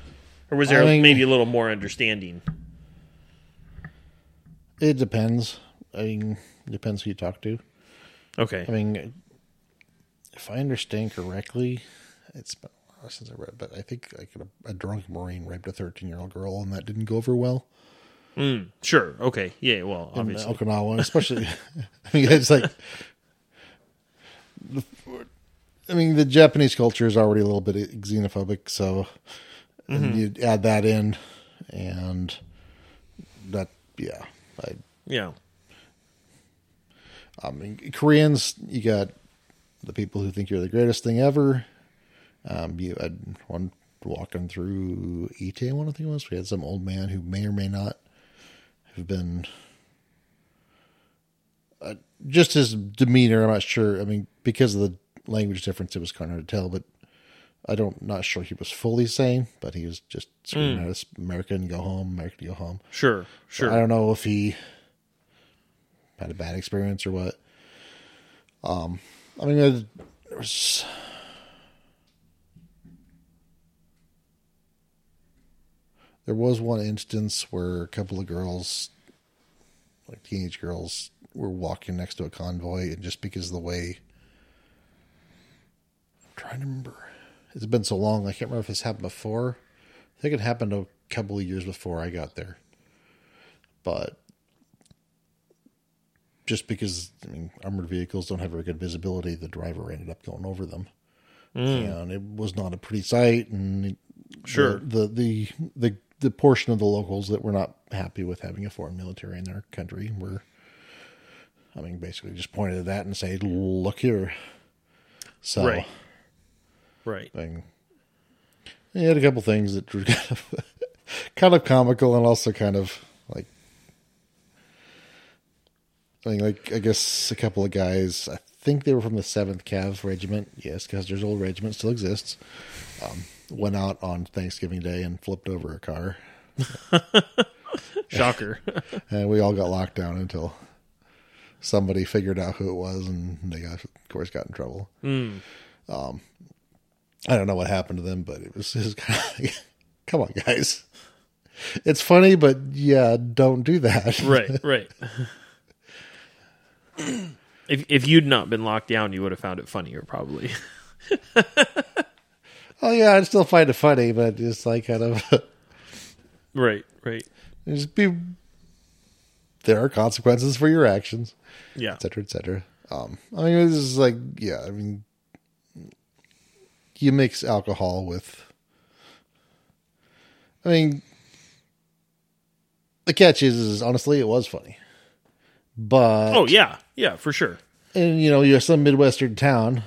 Or was there
I mean-
maybe a little more understanding?
it depends. I mean, depends who you talk to.
Okay.
I mean, if I understand correctly, it's been a while since I read, but I think like a, a drunk marine raped a thirteen-year-old girl, and that didn't go over well.
Mm, sure. Okay. Yeah, well,
in
obviously.
Okinawa, especially. *laughs* I mean, it's like. I mean, the Japanese culture is already a little bit xenophobic, so and you add that in, and that, yeah, I,
Yeah.
I mean, Koreans, you got the people who think you're the greatest thing ever. Um, you had one walking through Itaewon, I think it was. We had some old man who may or may not have been. Uh, just his demeanor, I'm not sure. I mean, because of the language difference, it was kind of hard to tell, but I don't, not sure he was fully sane, but he was just screaming at us, American, go home, American, go home.
Sure. Sure.
I don't know if he had a bad experience or what. Um, I mean, there- was. There was one instance where a couple of girls, like teenage girls, were walking next to a convoy, and just because of the way. I'm trying to remember. It's been so long, I can't remember if this happened before. I think it happened a couple of years before I got there but just because I mean armored vehicles don't have very good visibility, the driver ended up going over them, mm. and it was not a pretty sight. And it-
Sure.
the, the the the the portion of the locals that were not happy with having a foreign military in their country were, I mean, basically just pointed at that and say, "Look here." So,
Right. Right.
Mean, he had a couple things that were kind *laughs* of, kind of comical and also kind of like, I mean, like I guess a couple of guys. I think they were from the Seventh Cav Regiment. Yes, because there's old regiment still exists. Um, went out on Thanksgiving Day and flipped over a car, *laughs*
Shocker. *laughs*
and we all got locked down until somebody figured out who it was, and they got, of course, got in trouble.
Mm.
Um, I don't know what happened to them, but it was, *laughs* it was kind of like, come on, guys. It's funny, but yeah, don't do that.
right. Right. *clears throat* if if you'd not been locked down, you would have found it funnier, probably. *laughs*
oh yeah, I'd still find it funny, but just like kind of *laughs*
right. Right.
just be. There are consequences for your actions,
Yeah.
et cetera, et cetera. Um, I mean, this is like, yeah, I mean, you mix alcohol with. I mean, the catch is, is honestly, it was funny, but
Oh yeah. Yeah. For sure.
and you know you're some midwestern town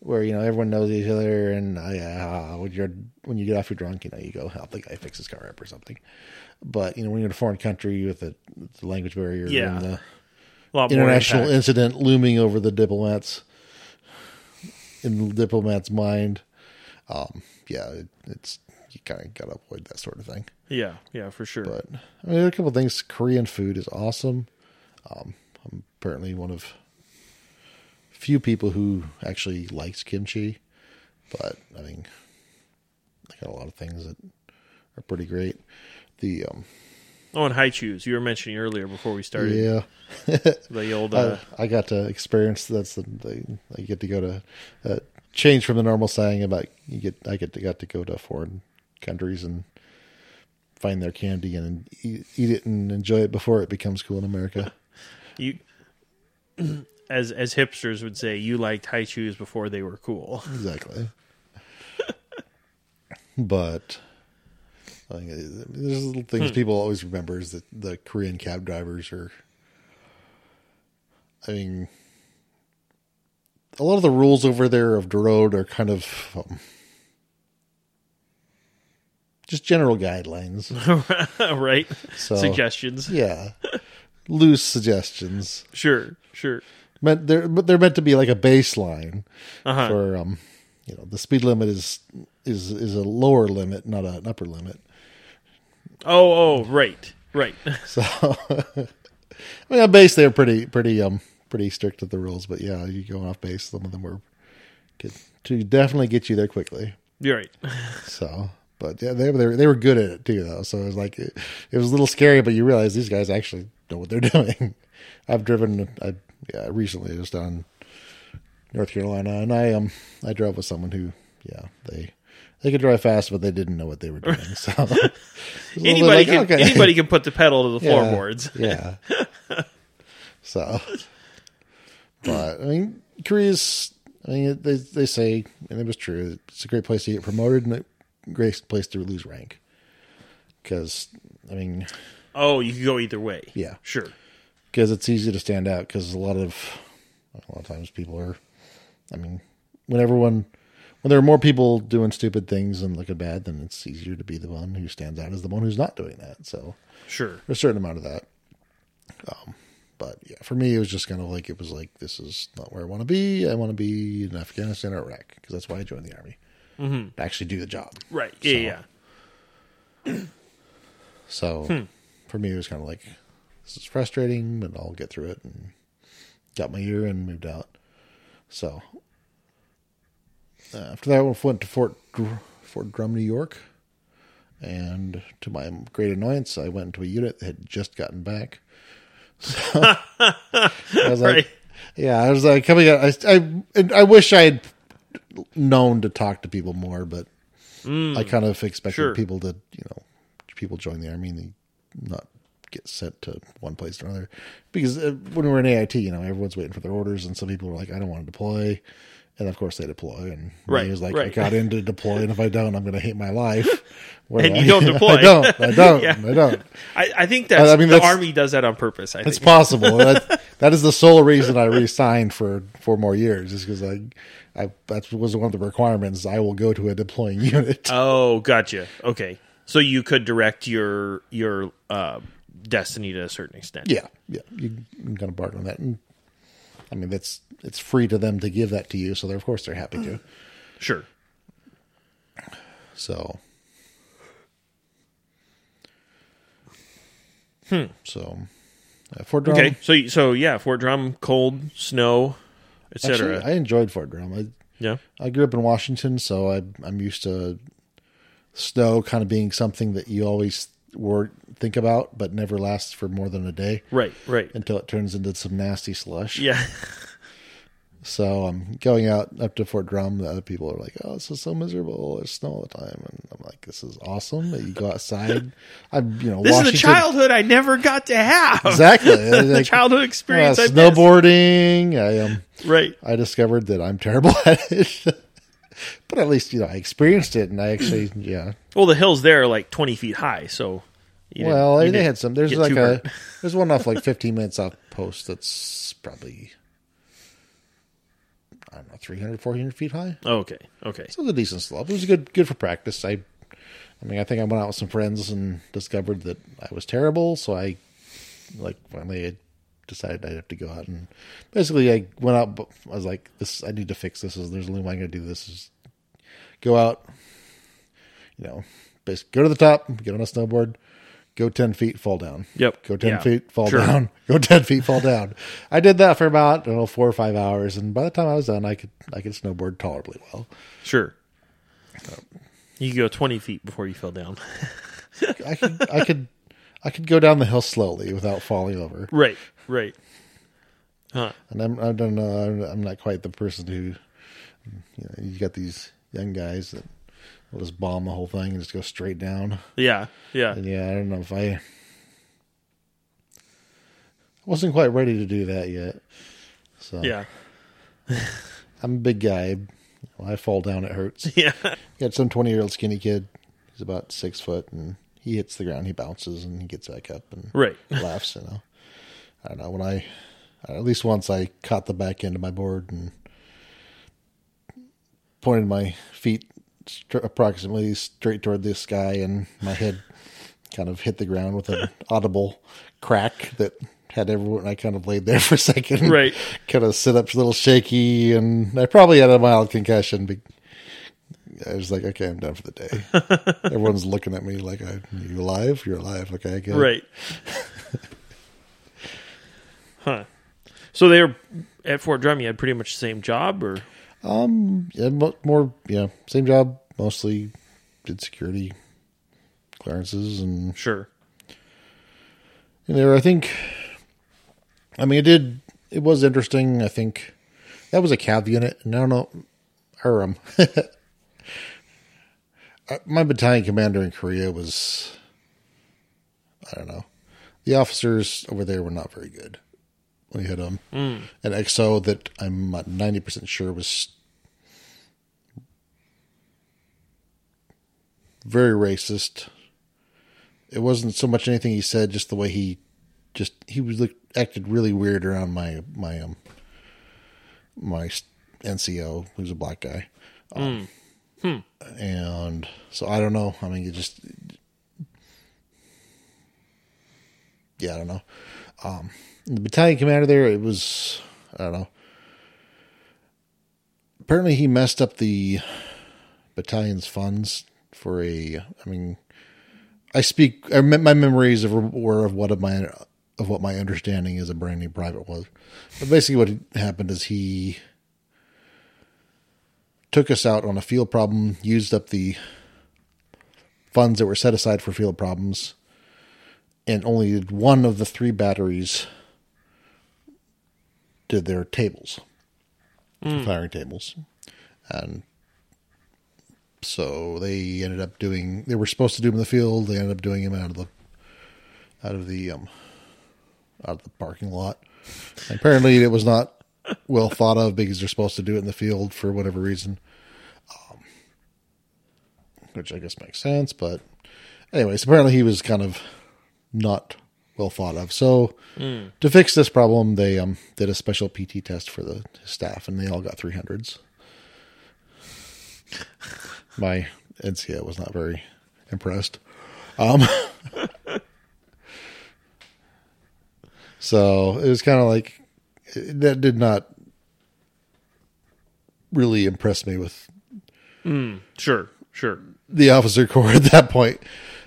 where you know everyone knows each other and uh, yeah, when you're when you get off your drunk you know you go help the guy fix his car up or something but you know when you're in a foreign country with the, the language barrier
Yeah.
and the
A lot more
international incident looming over the diplomats in the diplomat's mind um yeah it, it's you kind of gotta avoid that sort of thing
Yeah. Yeah. For sure.
but I mean, a couple of things. Korean food is awesome. Um, I'm apparently one of few people who actually likes kimchi, but I mean, I got a lot of things that are pretty great. The um,
oh, and Hi-Chews. You were mentioning earlier before we started
yeah, *laughs*
the old. Uh,
I, I got to experience that's the, the I get to go to uh, change from the normal saying about you get I get to got to go to foreign countries and find their candy and eat, eat it and enjoy it before it becomes cool in America.
You, *clears throat* as as hipsters would say, you liked Hi-Chews before they were cool. *laughs*
exactly. but I think there's little things people always remember is that the Korean cab drivers are. I mean, a lot of the rules over there of the road are kind of um, just general guidelines. *laughs*
right?
So
Suggestions.
yeah, *laughs* loose suggestions.
Sure, sure.
Meant they're but they're meant to be like a baseline
Uh-huh.
for um, you know, the speed limit is is is a lower limit, not an upper limit.
Oh, oh, right, right. *laughs*
So, *laughs* I mean, on base they're pretty pretty um pretty strict with the rules, but yeah, you go off base, some of them were to, to definitely get you there quickly.
You're right. *laughs*
So, but yeah, they were they were good at it too, though. So it was like it, it was a little scary, but you realize these guys actually know what they're *laughs* doing. I've driven, I yeah, recently just down North Carolina, and I um I drove with someone who yeah they they could drive fast, but they didn't know what they were doing. So *laughs* it was a little bit
Anybody
like,
can
okay.
anybody can put the pedal to the *laughs*
Yeah,
floorboards.
Yeah. so, but I mean, Korea's. I mean, they they say, and it was true. It's a great place to get promoted and a great place to lose rank. Because I mean,
Oh, you could go either way.
Yeah.
Sure.
because it's easy to stand out. Because a lot of a lot of times people are. I mean, when everyone. When there are more people doing stupid things and looking bad, then it's easier to be the one who stands out as the one who's not doing that. So,
Sure.
a certain amount of that. Um, but yeah, for me, it was just kind of like it was like this is not where I want to be. I want to be in Afghanistan or Iraq because that's why I joined the army mm-hmm. to actually do the job.
Right. Yeah,
So-
yeah. *clears throat*
So for me, it was kind of like this is frustrating, but I'll get through it. And got my year and moved out. So uh, after that, I went to Fort Dr- Fort Drum, New York, and to my great annoyance, I went into a unit that had just gotten back. *laughs* So I was *laughs* like,
Right.
yeah, I was like coming out. I, I, I wish I had known to talk to people more, but I kind of expected
Sure.
people to, you know, people join the army and they not get sent to one place or another. Because uh, when we were in AIT, you know, everyone's waiting for their orders, and some people are like, "I don't want to deploy," and of course they deploy. And
Right,
he was like, "I
right.
got into deploy, and if I don't, I'm going to hate my life." *laughs* Where
And
I-
you don't deploy.
I don't. *laughs* I *laughs* don't.
Yeah.
I don't.
I, I think that
I mean,
the army does that on purpose. I
It's possible. that, that is the sole reason I re-signed for four more years, is because I, I that was one of the requirements. I will go to a deploying unit.
Oh, gotcha. Okay, so you could direct your your uh, destiny to a certain extent.
yeah, yeah, you can kind of bargain on that. And I mean, that's it's free to them to give that to you, so they're, of course they're happy to.
Sure.
So, Hmm. so uh, Fort Drum.
Okay. So so yeah, Fort Drum, cold, snow, etc.
I enjoyed Fort Drum. I
yeah.
I grew up in Washington, so I, I'm used to snow kind of being something that you always were think about, but never lasts for more than a day
Right. Right.
until it turns into some nasty slush.
Yeah. *laughs*
So I'm going out up to Fort Drum. The other people are like, "Oh, this is so miserable. There's snow all the time," and I'm like, "This is awesome." You go outside. *laughs* I'm, you know,
This
Washington,
is the childhood I never got to have.
exactly *laughs*
the
Like,
childhood
uh,
experience. Missed.
snowboarding. I um,
Right.
I discovered that I'm terrible at it. But at least you know I experienced it, and I actually *clears throat* yeah.
Well, the hills there are like twenty feet high, so.
Well,
you
they had some. There's like a
hurt. *laughs*
there's one off like *laughs* 15 minutes off post that's probably I don't know 300 400 feet high.
Oh, okay. Okay.
So it was a decent slope. It was good good for practice. I I mean I think I went out with some friends and discovered that I was terrible. So I like finally I decided I'd have to go out and basically I went out. I was like this. I need to fix this. There's only way I'm going to do this is go out. You know, basically go to the top, get on a snowboard, go 10 feet, fall down.
Yep.
Go 10
Yeah.
feet, fall
Sure.
down. *laughs* Go 10 feet, fall down. I did that for about, I don't know, four or five hours. And by the time I was done, I could, I could snowboard tolerably well.
Sure. You could go twenty feet before you fell down. *laughs*
I could, I could, I could go down the hill slowly without falling over.
right. Right. Huh.
And I'm, I don't know, I'm, I'm not quite the person who, you know, you got these young guys that We'll just bomb the whole thing and just go straight down.
Yeah, yeah,
And yeah, I don't know if I, I wasn't quite ready to do that yet. So
yeah, *laughs*
I'm a big guy. When I fall down, it hurts. *laughs*
yeah.
you Got some 20 year old skinny kid. He's about six foot, and he hits the ground. He bounces and he gets back up and
Right.
laughs. You know, I don't know when I at least once I caught the back end of my board and pointed my feet str- approximately straight toward the sky, and my head *laughs* kind of hit the ground with an *laughs* audible crack that had everyone. I kind of laid there *laughs* for a second,
Right.
Kind of sit up a little shaky, and I probably had a mild concussion. I was like, okay, I'm done for the day. *laughs* Everyone's looking at me like, "Are you alive? You're alive. Okay, good.
Right. huh. So they were at Fort Drum. You had pretty much the same job, or
Um, yeah, mo- more, yeah, same job. Mostly did security clearances, and
sure.
you know, I think, I mean, it did. It was interesting. I think that was a cav unit, and I don't know, or um, *laughs* my battalion commander in Korea was, I don't know, the officers over there were not very good. We had um an XO that I'm ninety percent sure was very racist. It wasn't so much anything he said, just the way he just he was like, acted really weird around my my um my NCO, who's a black guy. Um, And so I don't know. I mean, you just yeah, I don't know. Um, the battalion commander there, it was I don't know. Apparently, he messed up the battalion's funds for a. I mean, I speak. I, my memories of were of what of my of what my understanding is a brand new private was. But basically, what happened is he took us out on a field problem, used up the funds that were set aside for field problems, and only one of the three batteries did their tables, firing tables, and so they ended up doing. They were supposed to do them in the field. They ended up doing them out of the out of the um out of the parking lot. And apparently, it was not well thought of because they're supposed to do it in the field for whatever reason, um, which I guess makes sense. But anyways, apparently he was kind of not well thought of. So to fix this problem, they um, did a special PT test for the staff, and they all got three hundreds. My NCO was not very impressed. Um, *laughs* so it was kind of like that did not really impress me with
Sure, sure.
the officer *laughs* corps at that point.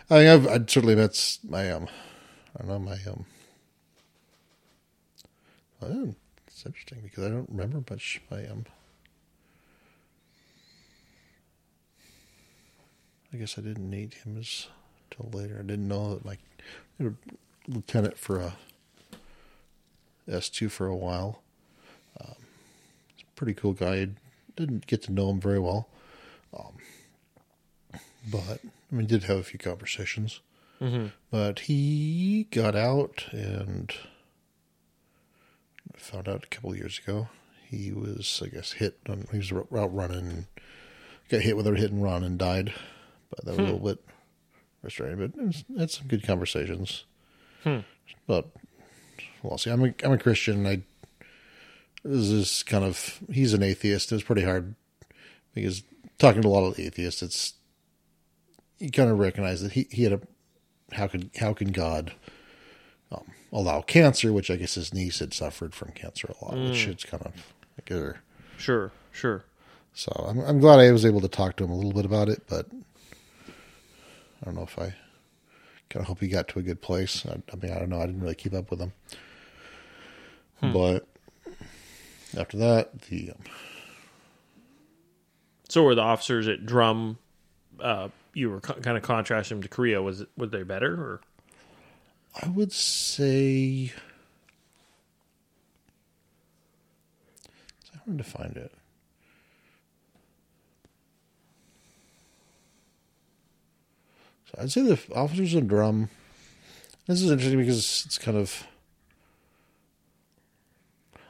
I mean, I've, I'd certainly met my um, I don't know my um. well, it's interesting because I don't remember much. My um. I guess I didn't need him as till later. I didn't know that my lieutenant for a S two for a while. Um, he's a pretty cool guy. I didn't get to know him very well um, but I mean, did have a few conversations. Mm-hmm. But he got out, and found out a couple years ago he was, I guess, hit. On, he was out running, got hit with a hit and run, and died. But that was a hmm. little bit frustrating. But had some good conversations. Hmm. But well, see, I'm a I'm a Christian. I this is kind of he's an atheist. It was pretty hard because talking to a lot of atheists, it's you kind of recognize that he, he had a how can how can God um, allow cancer, which I guess his niece had suffered from cancer a lot, which it's kind of like a,
Sure, sure.
so I'm I'm glad I was able to talk to him a little bit about it, but I don't know if I kind of hope he got to a good place. I, I mean, I don't know. I didn't really keep up with him, but after that, the um,
So were the officers at Drum? Uh, you were kind of contrasting them to Korea. Was it? Were they better? Or
I would say. It's hard to find it. So I'd say the officers in drum. This is interesting because it's kind of.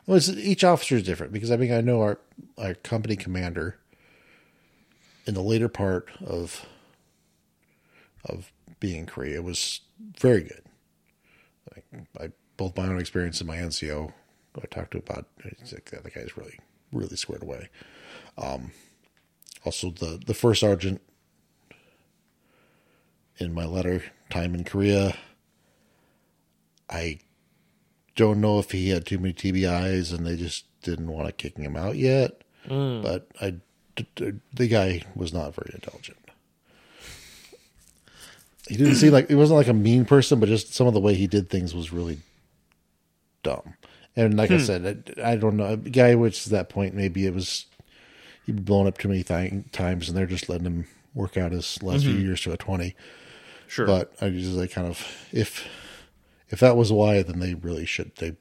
Well, each officer is different because I mean I know our our company commander. In the later part of of being in Korea was very good. I, I both my own experience and my NCO I talked to about like, the guy's really really squared away. Um, also the the first sergeant in my letter time in Korea. I don't know if he had too many TBIs and they just didn't want to kicking him out yet.
Mm.
But I, the guy was not very intelligent. He didn't seem like he wasn't like a mean person, but just some of the way he did things was really dumb. And like I said, I, I don't know. Guy which at that point, maybe it was he'd been blown up too many th- times, and they're just letting him work out his last few years to a twenty.
Sure.
But I just like kind of if if that was why, then they really should they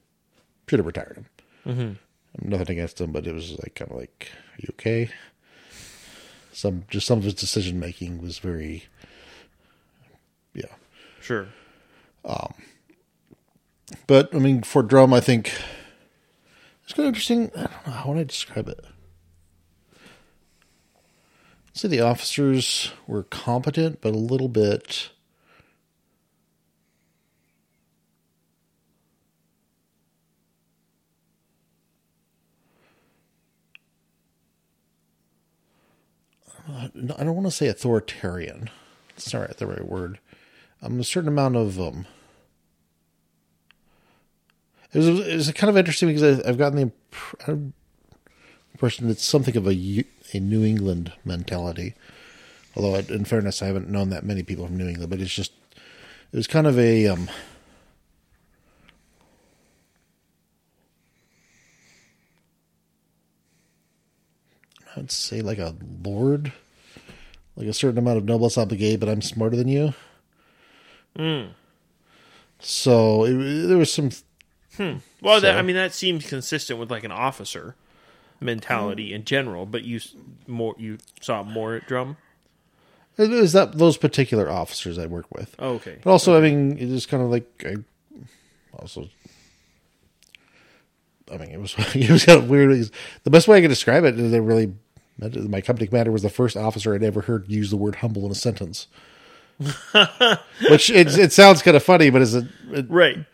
should have retired him. Mm-hmm. Nothing against him, but it was like kind of like, are you okay? Some just some of his decision making was very, yeah.
sure.
But I mean, for drum, I think it's kind of interesting. I don't know how would I describe it. I'd say the officers were competent, but a little bit. I don't want to say authoritarian. It's not the right word. Um, a certain amount of um, it was it was kind of interesting because I, I've gotten the imp- impression it's something of a a New England mentality. Although, in fairness, I haven't known that many people from New England, but it's just it was kind of a um, I'd say like a lord, like a certain amount of noblesse obligé, but I'm smarter than you. Hmm. So it, there was some hmm.
Well, that, I mean, that seems consistent with like an officer mentality mm-hmm. in general. But you more you saw more at drum.
It was that those particular officers I work with.
Oh, okay.
But also, I mean, it is kind of like I also. I mean, it was *laughs* it was kind of weird. The best way I could describe it is that really, my company commander was the first officer I'd ever heard use the word "humble" in a sentence. *laughs* Which it it sounds kind of funny, but is it, it?
Right.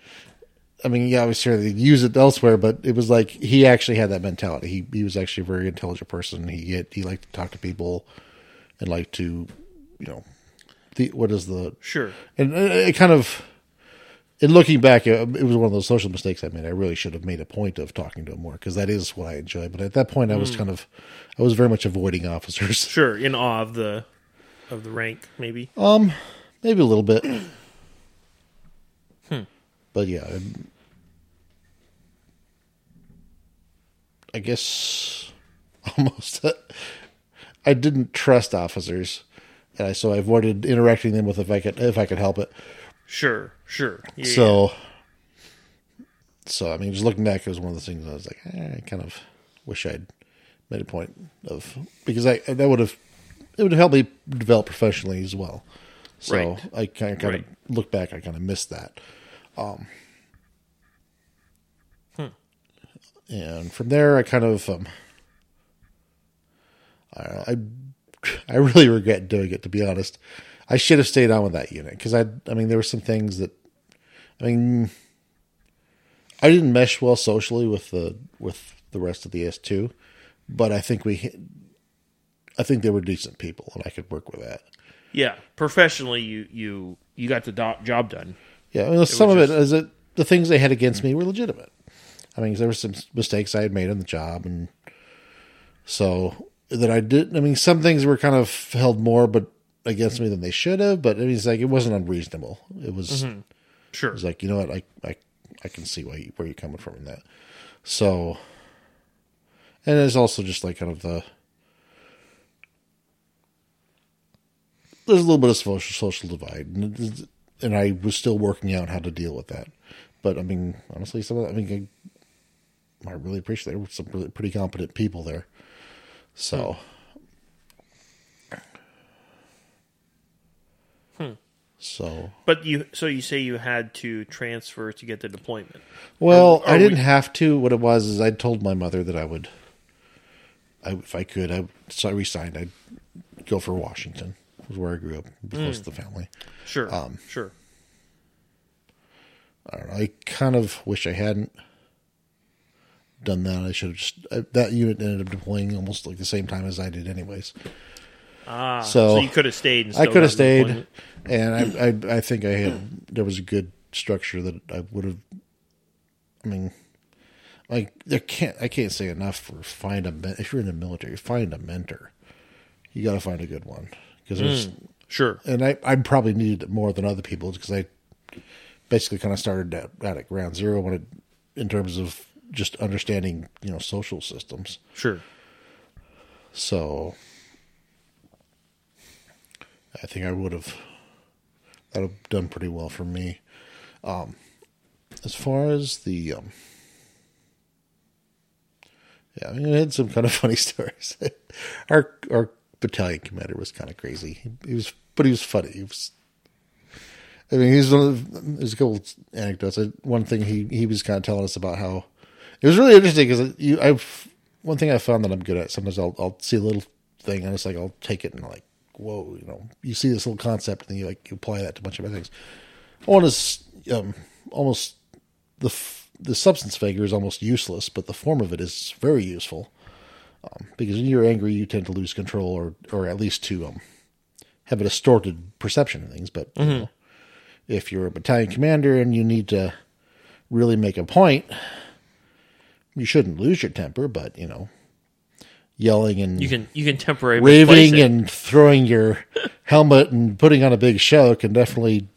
I mean, yeah, I was sure they use it elsewhere, but it was like he actually had that mentality. He he was actually a very intelligent person. He he liked to talk to people, and liked to, you know, the what is the
Sure.
and uh, it kind of in looking back it, it was one of those social mistakes i made i really should have made a point of talking to him more because that is what i enjoy but at that point i was kind of i was very much avoiding officers *laughs*
Sure. In awe of the of the rank, maybe.
Um, maybe a little bit *clears throat* hmm. but yeah I- i guess *laughs* almost i didn't trust officers and I, so i avoided interacting them with if i could if i could help it
Sure. Sure. Yeah.
So, so I mean, just looking back, it was one of those things. I was like, eh, I kind of wish I'd made a point of because I that would have it would have helped me develop professionally as well. So
Right.
I kind of kind
Right.
of look back, I kind of missed that. Um, and from there, I kind of um, I, I I really regret doing it to be honest. I should have stayed on with that unit because I I mean there were some things that I mean I didn't mesh well socially with the with the rest of the S two, but I think we I think they were decent people and I could work with that.
yeah. Professionally, you you you got the do- job done.
Yeah, I mean, some of
was
it is that the things they had against me were legitimate. I mean, there were some mistakes I had made on the job, and so that I did. I mean, some things were kind of held more, but against me than they should have. But I mean, it's like it wasn't unreasonable. It was. Mm-hmm. It
Sure.
was like you know what, I I I can see why you, where you're coming from in that. So, and it's also just like kind of the. There's a little bit of social social divide, and, and I was still working out how to deal with that. But I mean, honestly, some of that, I mean, I, I really appreciate there were some really pretty competent people there. So, hmm. So
But you, so you say you had to transfer to get the deployment.
Well,
are
I didn't
we-
have to. What it was is I told my mother that I would, I, if I could, I so I resigned. I'd go for Washington, was where I grew up, close to the family.
Sure,
Um,
sure.
I don't know. I kind of wish I hadn't done that. I should have just that unit ended up deploying almost like the same time as I did, anyways.
Ah, so,
so
you could have stayed. And
I could have stayed,
deployment.
and I, I I think I had there was a good structure that I would have. I mean, like there can't I can't say enough for find a if you're in the military find a mentor. You got to find a good one because there's
Sure.
and I I probably needed it more than other people because I basically kind of started at, at ground zero when it in terms of just understanding you know social systems.
Sure.
So I think I would have that would have done pretty well for me. Um, as far as the um, yeah, I mean, it had some kind of *laughs* funny stories. our our battalion commander was kind of crazy. He, he was, but he was funny. He was. I mean, he's one of. There's a couple anecdotes. I, one thing he he was kind of telling us about how it was really interesting because you I've one thing I found that I'm good at. Sometimes I'll I'll see a little thing and it's like I'll take it and like whoa, you know, you see this little concept and then you like you apply that to a bunch of other things. One is um, almost the f- the substance figure is almost useless, but the form of it is very useful. Um, because when you're angry, you tend to lose control, or or at least to um, have a distorted perception of things. But you know, if you're a battalion commander and you need to really make a point, you shouldn't lose your temper. But you know, yelling and
You can you can temporarily waving
and throwing your helmet and putting on a big show can definitely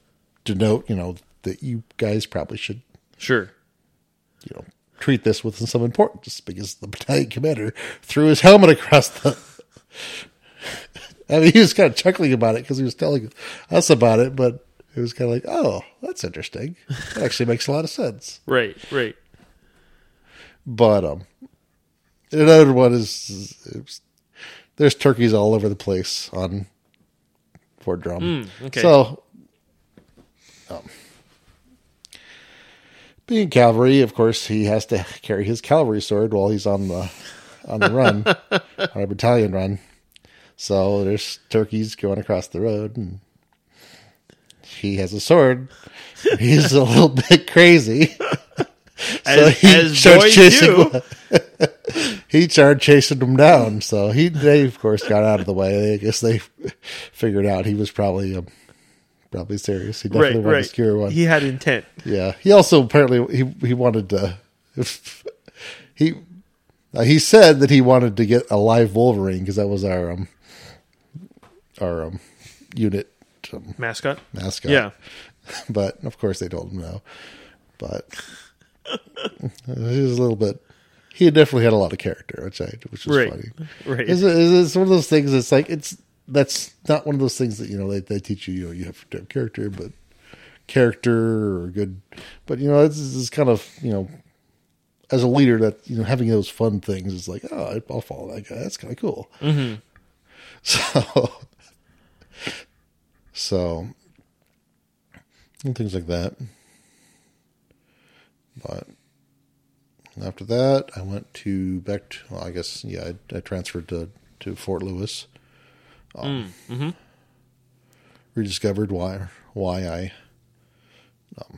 denote, you know, that you guys probably should,
sure.
you know, treat this with some importance because the battalion commander threw his helmet across the. *laughs* I mean, he was kind of chuckling about it because he was telling us about it, but it was kind of like, oh, that's interesting. That actually makes a lot of sense.
Right. Right.
But um, another one is, is there's turkeys all over the place on Fort Drum.
Mm, okay.
So, um, being cavalry, of course, he has to carry his cavalry sword while he's on the on the run, *laughs* on a battalion run. So there's turkeys going across the road, and he has a sword. He's a little *laughs* bit crazy. *laughs*
As,
he
as
starts
boys
chasing. He started chasing them down. So he, they of course got out of the way. I guess they figured out he was probably um, probably serious. He definitely
Right.
wanted
Right.
to secure one.
He had intent.
yeah. He also apparently he he wanted to. he uh, he said that he wanted to get a live Wolverine because that was our um our um unit um,
Mascot.
mascot.
Yeah. *laughs*
but of course they told him no. But *laughs* he was a little bit. He definitely had a lot of character, which I which was
Right.
funny.
Right.
It's, it's one of those things. It's like it's that's not one of those things that you know they, they teach you. You know, you have to have character, but character or good. But you know, it's, it's kind of you know, as a leader, that you know having those fun things is like, oh, I'll follow that guy. That's kind of cool.
Mm-hmm. *laughs*
So, so, and things like that. But after that, I went to back to. Well, I guess yeah, I, I transferred to to Fort Lewis. Um,
mm-hmm.
Rediscovered why why I um,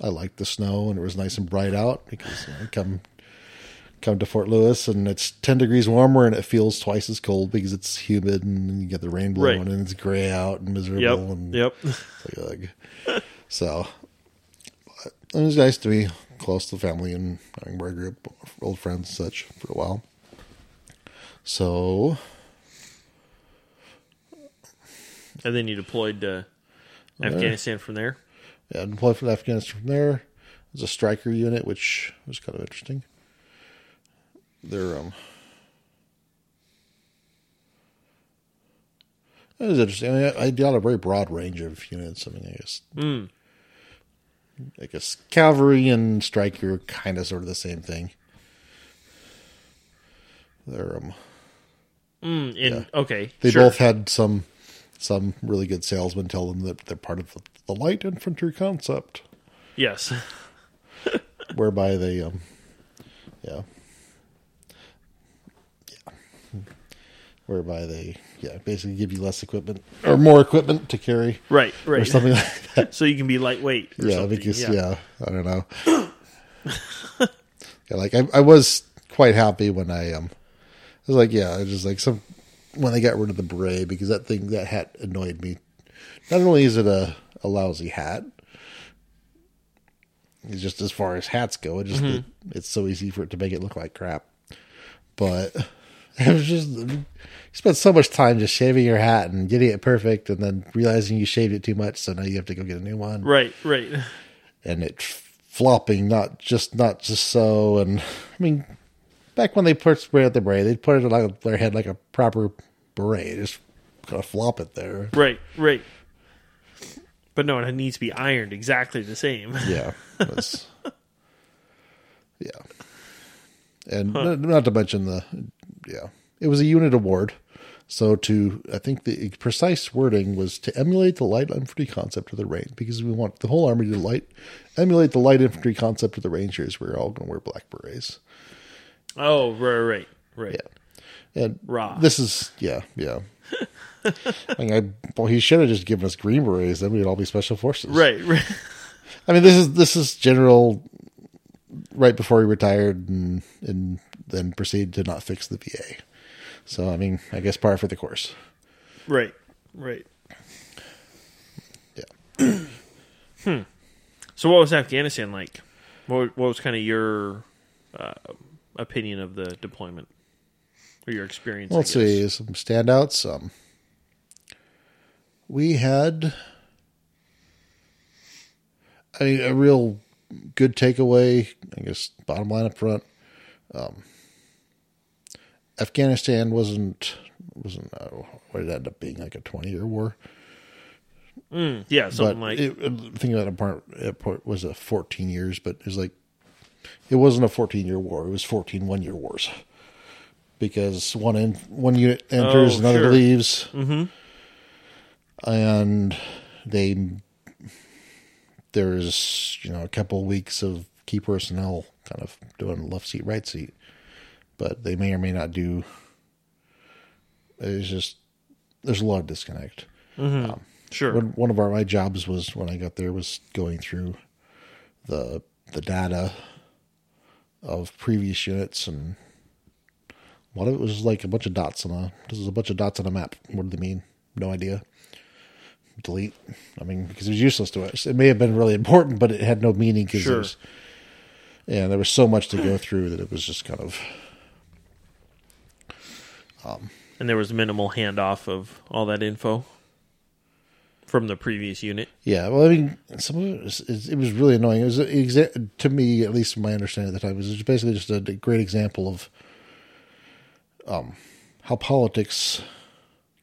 I liked the snow and it was nice and bright out because you know, I come come to Fort Lewis and it's ten degrees warmer and it feels twice as cold because it's humid and you get the rain blowing
Right.
and it's gray out and miserable
Yep.
and
Yep.
it's like, so it was nice to be close to the family and having where I grew up, old friends and such for a while. So
And then you deployed to Afghanistan from there.
yeah, deployed from Afghanistan from there. It was a Stryker unit, which was kind of interesting. They're um It was interesting. I, mean, I, I did a very broad range of units. I mean, I guess
Mm.
I guess cavalry and Stryker are kind of sort of the same thing. They're um
Mm. In okay.
they
sure.
both had some some really good salesman tell them that they're part of the, the light infantry concept,
Yes. *laughs*
whereby they, um, yeah, yeah, whereby they, yeah, basically give you less equipment or more equipment to carry
Right. Right.
or something like *laughs* that.
So you can be lightweight.
Yeah,
something.
because yeah. I don't know. *laughs* yeah, like I, I was quite happy when I um, I was like, yeah, I just like some when they got rid of the beret because that thing that hat annoyed me. Not only is it a a lousy hat, it's just as far as hats go, it just
Mm-hmm.
it's so easy for it to make it look like crap. But *laughs* it was just you spent so much time just shaving your hat and getting it perfect, and then realizing you shaved it too much, so now you have to go get a new one
Right. Right.
and it flopping not just not just so and i mean back when they put spray at the beret they'd put it on like their head like a proper beret just kind of flop it there
Right. Right. But no, it needs to be ironed exactly the same.
yeah *laughs* yeah and not, not to mention the yeah it was a unit award so to i think the precise wording was to emulate the light infantry concept of the range because we want the whole army to light emulate the light infantry concept of the rangers we're all going to wear black berets
Oh, right. Right. Right.
Yeah. And
Raw.
this is yeah, yeah. *laughs* I mean, I, well, he should have just given us green berets. Then we'd all be special forces.
Right. Right.
I mean, this is this is general. Right before he retired, and and then proceed to not fix the VA. So I mean, I guess par for the course.
Right. Right.
Yeah. *clears throat*
So, what was Afghanistan like? What, what was kind of your uh, opinion of the deployment or your experience? I
Let's see some standouts. Um, we had a, a real good takeaway. I guess bottom line up front. Um, Afghanistan wasn't wasn't uh, what it ended up being like a twenty year war,
Mm, yeah, something
but
like
it, about it part it part was a fourteen years, but it's like it wasn't a fourteen year war. It was 14 one year wars because one in, one unit enters,
Oh,
another
sure.
leaves, and they there's you know a couple weeks of key personnel kind of doing left seat, right seat, but they may or may not do. It's just there's a lot of disconnect. Mm-hmm.
Um, sure.
One, one of our my jobs was when I got there was going through the the data of previous units and a lot of it was like a bunch of dots on a this is a bunch of dots on a map. What do they mean? No idea. Delete. I mean, because it was useless to us. It may have been really important, but it had no meaning because
Sure.
was, yeah, there was so much to go through that it was just kind of
and there was minimal handoff of all that info from the previous unit.
Yeah, well, I mean, some of it was, it was really annoying. It was exa- to me, at least from my understanding at the time, it was basically just a great example of um, how politics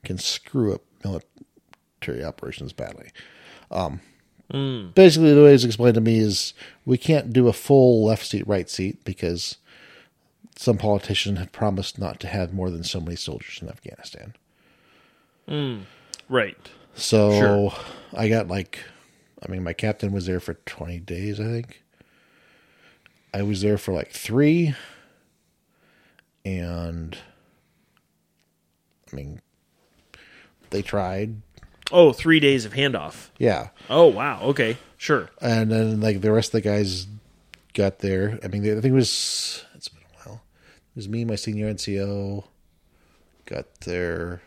can screw up military operations badly. Um, Basically, the way it's explained to me is we can't do a full left seat, right seat because some politician had promised not to have more than so many soldiers in Afghanistan. Hmm.
Right.
So
Sure.
I got like, I mean, my captain was there for 20 days, I think. I was there for like three. And, I mean, they tried.
Oh, three days of handoff.
Yeah.
Oh, wow. Okay. Sure.
And then, like, the rest of the guys got there. I mean, I think it was, it's been a while. It was me, my senior NCO, got there.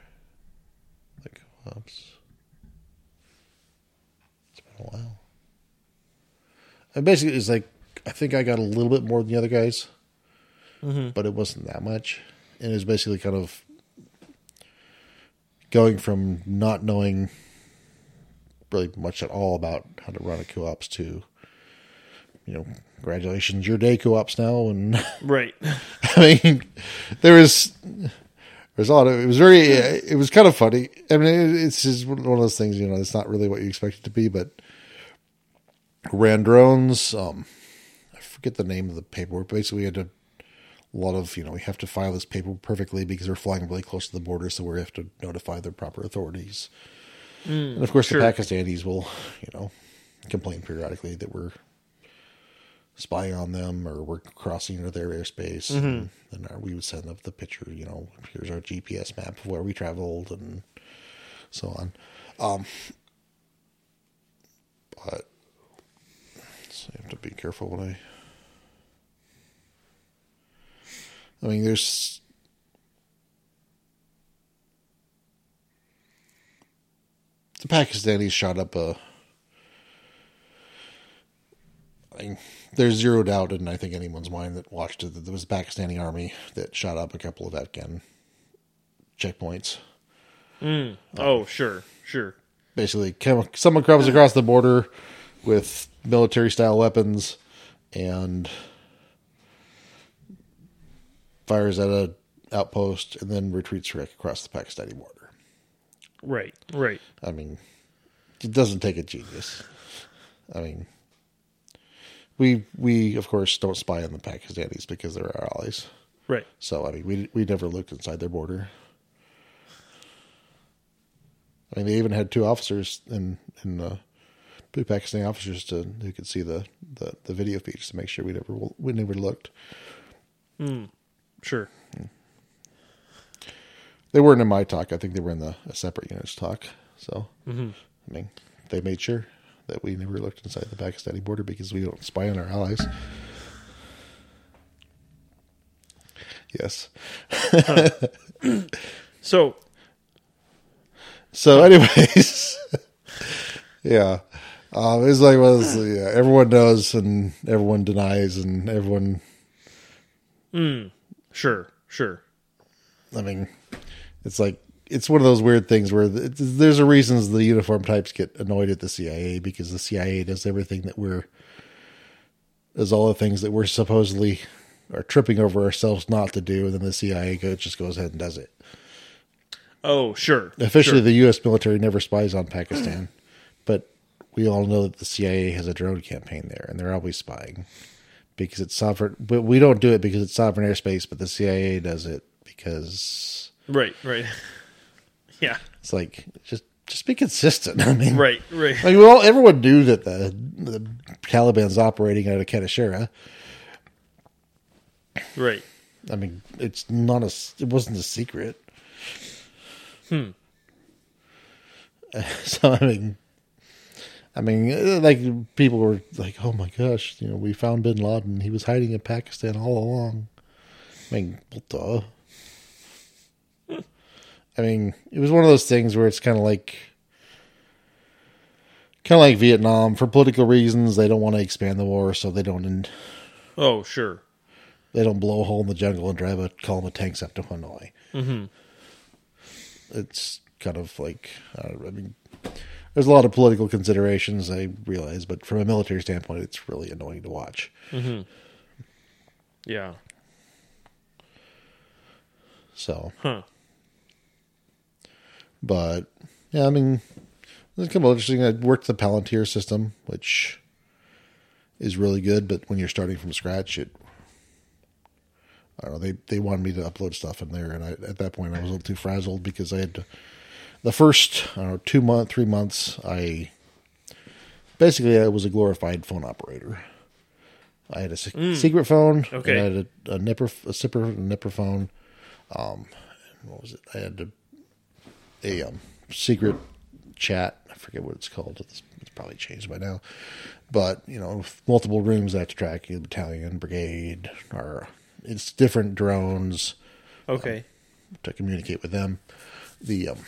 Like, oops. It's been a while. And basically, it's like, I think I got a little bit more than the other guys, mm-hmm. but it wasn't that much. And it was basically kind of going from not knowing really much at all about how to run a co-ops to, you know, congratulations, your day co-ops now. And *laughs*
Right.
I mean, there was there was a lot of it was very it was kind of funny. I mean, it's just one of those things, you know, it's not really what you expect it to be, but ran drones. Um, I forget the name of the paperwork. Basically, we had to a lot of you know we have to file this paper perfectly because we're flying really close to the border, so we have to notify the proper authorities. and of course,
sure.
the Pakistanis will you know complain periodically that we're spying on them or we're crossing into their airspace. And then we would send up the picture. You know, here's our GPS map of where we traveled and so on. Um, but so you have to be careful when I. I mean, there's. The Pakistanis shot up a. I there's zero doubt in I think anyone's mind that watched it that there was a Pakistani army that shot up a couple of Afghan checkpoints. Hmm.
Oh, sure, sure.
basically come, someone comes across the border with military style weapons and fires at a outpost and then retreats right across the Pakistani border.
Right, right.
I mean, it doesn't take a genius. I mean, we we of course don't spy on the Pakistanis because they're our allies.
Right.
So I mean, we we never looked inside their border. I mean, they even had two officers in in uh, two Pakistani officers to who could see the, the, the video feeds to make sure we never we never looked.
Sure.
They weren't in my TOC. I think they were in the a separate unit's TOC. So I mean, they made sure that we never looked inside the Pakistani border because we don't spy on our allies. Yes. *laughs*
So,
So, anyways, *laughs* yeah, um, it's like well, it's, yeah, everyone knows and everyone denies and everyone.
Mm, sure, sure.
I mean, it's like it's one of those weird things where there's a reasons the uniform types get annoyed at the CIA because the CIA does everything that we're does all the things that we're supposedly are tripping over ourselves not to do, and then the CIA go, just goes ahead and does it.
Oh, sure.
Officially,
sure.
the U.S. military never spies on Pakistan, *clears throat* but we all know that the CIA has a drone campaign there, and they're always spying because it's sovereign. But we don't do it because it's sovereign airspace, but the CIA does it because
Right, right. *laughs* yeah.
it's like just just be consistent. *laughs* I mean,
Right, right.
Like well, everyone knew that the the Taliban's operating out of Kanashira.
Right.
I mean, it's not a. It wasn't a secret. Hmm. *laughs* So I mean, I mean, uh, like people were like, "Oh my gosh, you know, we found Bin Laden. He was hiding in Pakistan all along." I mean, what the? I mean, it was one of those things where it's kind of like, kind of like Vietnam. For political reasons, they don't want to expand the war, so they don't. And
Oh, sure.
they don't blow a hole in the jungle and drive a column of tanks up to Hanoi. Mm-hmm. It's kind of like I, I mean, there's a lot of political considerations I realize, but from a military standpoint, it's really annoying to watch.
Yeah.
So,
Huh.
But yeah, I mean, it's kind of interesting. I worked the Palantir system, which is really good, but when you're starting from scratch, it I don't know. They they wanted me to upload stuff in there, and I, at that point, I was a little too frazzled because I had to. The first I don't know two month three months, I basically I was a glorified phone operator. I had a se- secret phone.
Okay.
I had a, a NIPR, a SIPR, NIPR phone. Um, what was it? I had a, a um, secret chat. I forget what it's called. It's, it's probably changed by now. But you know, multiple rooms that track you, battalion, brigade, or it's different drones
Okay.
to communicate with them. The um,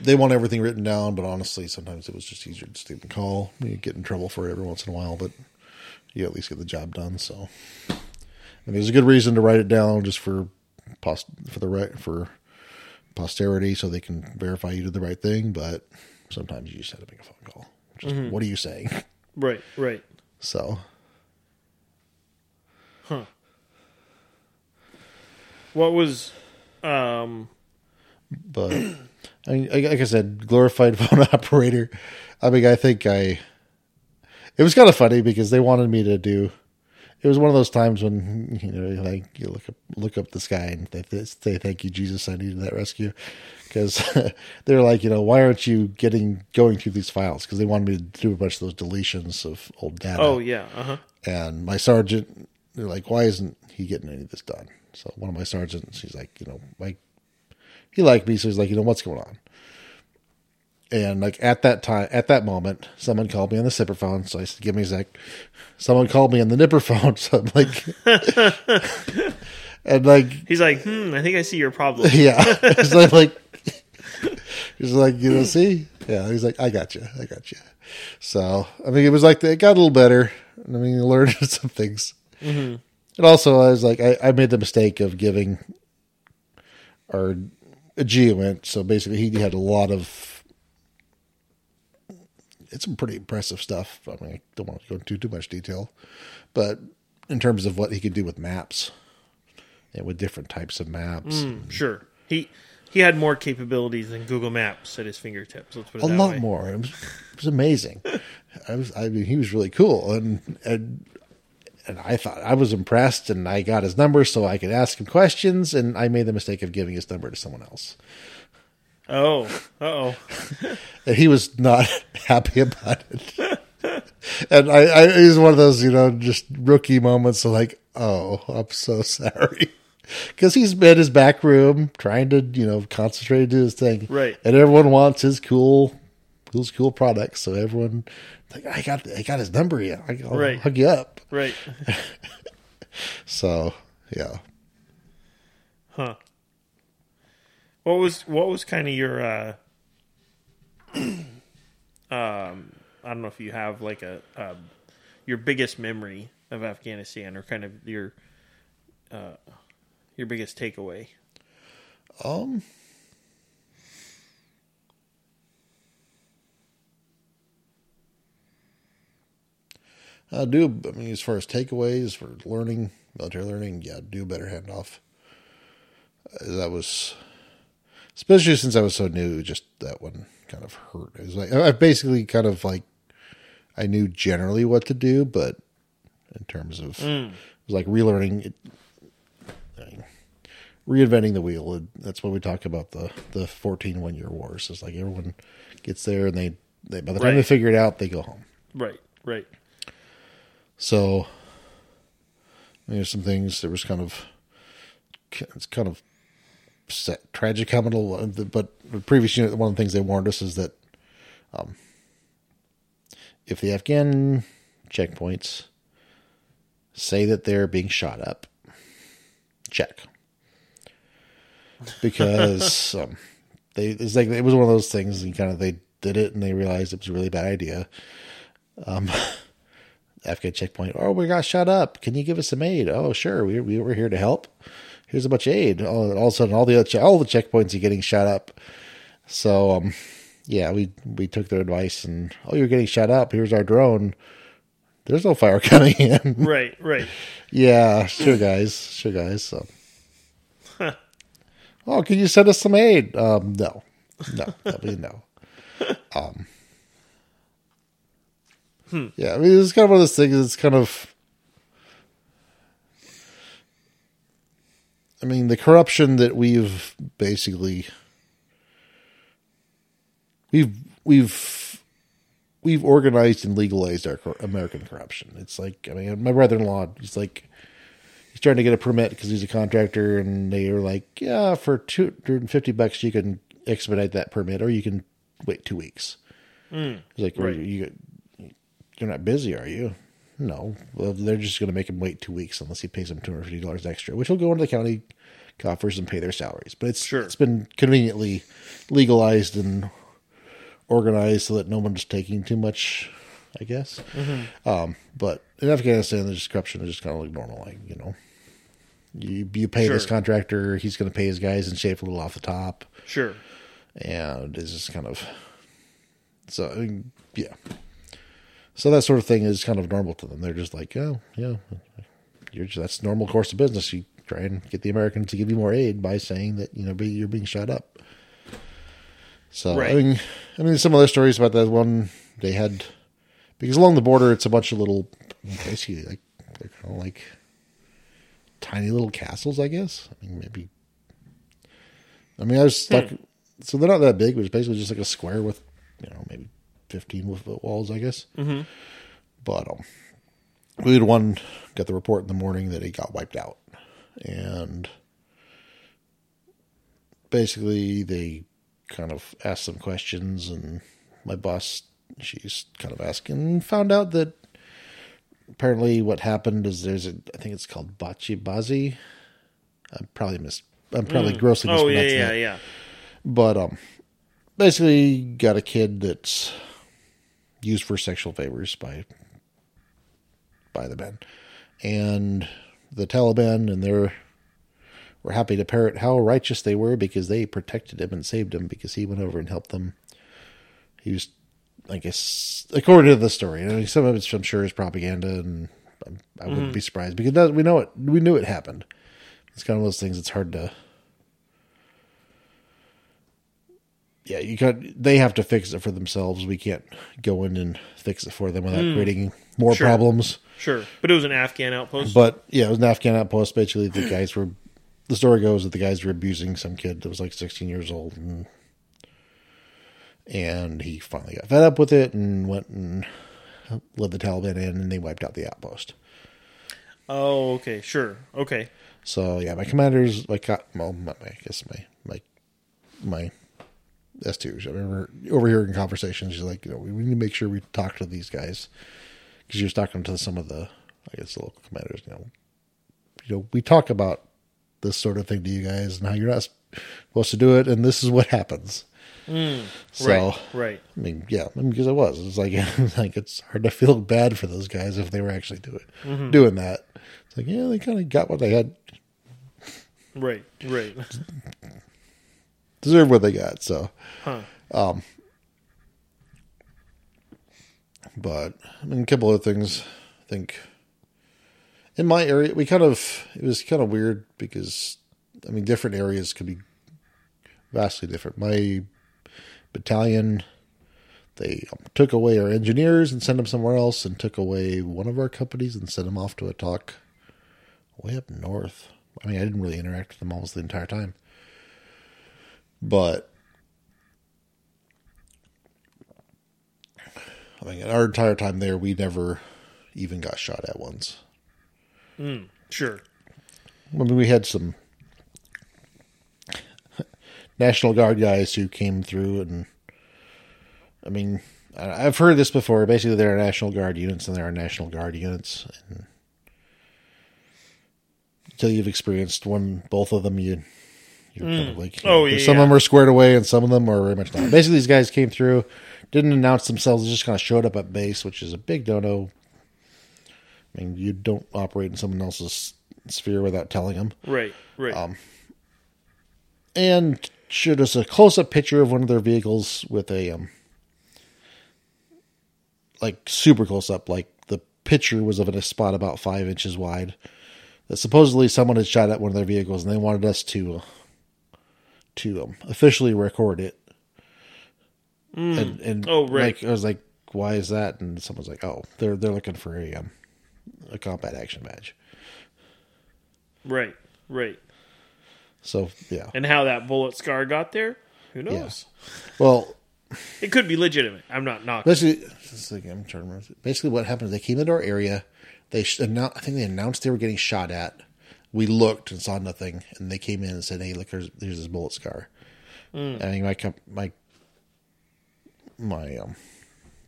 they want everything written down, but honestly, sometimes it was just easier to just even call. You get in trouble for it every once in a while, but you at least get the job done. So, and there's a good reason to write it down, just for post for the right for posterity, so they can verify you did the right thing. But sometimes you just have to make a phone call. Just, What are you saying? *laughs*
Right, right.
So,
Huh. What was um
but *clears throat* I mean, like I said, glorified *laughs* phone operator. I mean, I think I. It was kind of funny because they wanted me to do. It was one of those times when you know, like you look up look up the sky and they, say, "Thank you, Jesus, I needed that rescue," because *laughs* they're like, you know, why aren't you getting going through these files? Because they wanted me to do a bunch of those deletions of old data.
Oh yeah. Uh huh.
And my sergeant, they're like, why isn't he getting any of this done? So one of my sergeants, he's like, you know, like he liked me, so he's like, you know, what's going on? And like at that time, at that moment, someone called me on the SIPR phone. So I said, "Give me a sec." Someone called me on the NIPR phone. *laughs* So I'm like, *laughs* and like,
He's like, hmm, I think I see your problem. *laughs*
yeah, he's like, like, he's like, you know, see, yeah. He's like, I got you, I got you. So I mean, it was like it got a little better. I mean, you learned some things. And also, I was like, I, I made the mistake of giving our a GEOINT. So basically, he had a lot of. It's some pretty impressive stuff. I mean, I don't want to go into too much detail, but in terms of what he could do with maps and with different types of maps,
Mm, sure. He he had more capabilities than Google Maps at his fingertips. Let's put it
a lot
way.
more. It was, it was amazing. I was, I mean, he was really cool, and and and I thought I was impressed, and I got his number so I could ask him questions, and I made the mistake of giving his number to someone else,
Oh, uh oh.
and he was not *laughs* happy about it. and I, I, it was one of those, you know, just rookie moments of like, oh, I'm so sorry. *laughs* Because he's in his back room trying to, you know, concentrate do his thing.
Right.
And everyone wants his cool, his cool products. So everyone, like, I got, I got his number. Yeah, I'll
Right.
hug you up.
Right. *laughs*
So yeah,
Huh. What was what was kind of your uh *clears throat* um I don't know if you have like a um, your biggest memory of Afghanistan or kind of your uh your biggest takeaway.
um, I do. I mean, as far as takeaways for learning, military learning, yeah, do better handoff. Uh, That was, especially since I was so new, just that one kind of hurt. It was like I basically kind of like I knew generally what to do, but in terms of hmm. it was like relearning, it, reinventing the wheel. It- That's what we talk about the the 14 one year wars. It's like everyone gets there and they, they by the time they figure it out, they go home.
Right. Right.
So there's some things there was kind of it's kind of set, tragic coming but the previous unit one of the things they warned us is that um, if the Afghan checkpoints say that they're being shot up, check because *laughs* um, they it's like it was one of those things and kind of they did it and they realized it was a really bad idea. Um, *laughs* Afghan checkpoint. Oh, we got shut up. Can you give us some aid? Oh, sure. We we were here to help. Here's a bunch of aid. Oh, all of a sudden, all the other, all the checkpoints are getting shot up. So, um, yeah, we we took their advice and oh, you're getting shot up. Here's our drone. There's no fire *laughs* coming in.
Right. Right.
yeah, sure, guys. Sure, guys. So, oh, can you send us some aid? Um, no, no, mean, no. *laughs* Um, yeah, I mean, it's kind of one of those things. It's kind of, I mean, the corruption that we've basically, we've we've we've organized and legalized our cor- American corruption. It's like, I mean, my brother-in-law, he's like, he's trying to get a permit because he's a contractor, and they were like, yeah, for two hundred and fifty bucks, you can expedite that permit, or you can wait two weeks. Hmm. He's like,
right.
you, you, you're not busy, are you? No. They're just going to make him wait two weeks unless he pays them two hundred fifty dollars extra, which will go into the county coffers and pay their salaries. But it's
Sure.
it's been conveniently legalized and organized so that no one's taking too much, I guess. Um, but in Afghanistan, the corruption is just kind of like normal, like you know, you you pay this contractor, he's going to pay his guys and shave a little off the top,
Sure.
and it's just kind of so I mean, yeah. So that sort of thing is kind of normal to them. They're just like, oh yeah, you're just, that's normal course of business. You try and get the Americans to give you more aid by saying that you know you're being shot up. So I mean, I mean, some other stories about that one they had because along the border it's a bunch of little basically like They're kind of like tiny little castles, I guess. I mean, maybe. I mean, I was hmm. stuck. So they're not that big. It was basically just like a square with, you know, maybe fifteen foot walls, I guess.
Mm-hmm.
But um, we had one got the report in the morning that he got wiped out, and basically they kind of asked some questions, and my boss, she's kind of asking, found out that apparently what happened is there's a, I think it's called Bacha Bazi. I'm probably mis, I'm probably grossly
Oh yeah, yeah,
that
yeah.
but um basically got a kid that's used for sexual favors by by the men. And the taliban and they're were happy to parrot how righteous they were because they protected him and saved him because he went over and helped them. He was i guess according to the story I mean, some of it's i'm sure is propaganda and i, I wouldn't mm-hmm. be surprised because that, we know it we knew it happened. It's kind of those things it's hard to yeah, you got they have to fix it for themselves. We can't go in and fix it for them without hmm. creating more
Sure.
problems.
Sure, but it was an Afghan outpost.
But yeah, it was an Afghan outpost. Basically, the guys were. The story goes that the guys were abusing some kid that was like 16 years old, and and he finally got fed up with it and went and led the Taliban in, and they wiped out the outpost.
oh, okay, sure, okay.
So yeah, my commanders, like, well, my, I guess my my my S twos. I remember overhearing conversations. She's like, you know, we need to make sure we talk to these guys because she was talking to some of the, I guess, the local commanders. You know, you know, we talk about this sort of thing to you guys and how you're not supposed to do it, and this is what happens. Mm, so,
right, right.
I mean, yeah, I mean, because it was. It's like, *laughs* it's like it's hard to feel bad for those guys if they were actually doing mm-hmm. doing that. It's like, yeah, they kind of got what they had,
Right, right. *laughs*
deserved what they got. So,
Huh.
but I mean, a couple of things. I think in my area, we kind of it was kind of weird because I mean, different areas could be vastly different. My battalion, they um, took away our engineers and sent them somewhere else, and took away one of our companies and sent them off to a talk way up north. I mean, I didn't really interact with them almost the entire time, but I mean, our entire time there, we never even got shot at once.
Hmm, sure.
I mean, we had some National Guard guys who came through, and I mean, I've heard this before. Basically, there are National Guard units and there are National Guard units, and until you've experienced one, both of them, you you're kind of like,
Oh, yeah,
some of them are squared away, and some of them are very much not. Basically, these guys came through, didn't announce themselves, just kind of showed up at base, which is a big no-no. I mean, you don't operate in someone else's sphere without telling them
Right, right.
Um, and showed us a close-up picture of one of their vehicles with a um like super close up like the picture was of a spot about five inches wide that supposedly someone had shot at one of their vehicles and they wanted us to uh, to them, officially record it and, and
Oh, right.
like i was like why is that and someone's like oh they're they're looking for a um a combat action badge
right, right.
so yeah
And how that bullet scar got there? Who knows?
well
It could be legitimate. I'm not knocking.
Basically, like, I'm trying to remember. Basically, what happened is they came into our area. They sh- annou- I think they announced they were getting shot at. We looked and saw nothing, and they came in and said, "Hey, look, there's there's this bullet scar." I think my my my um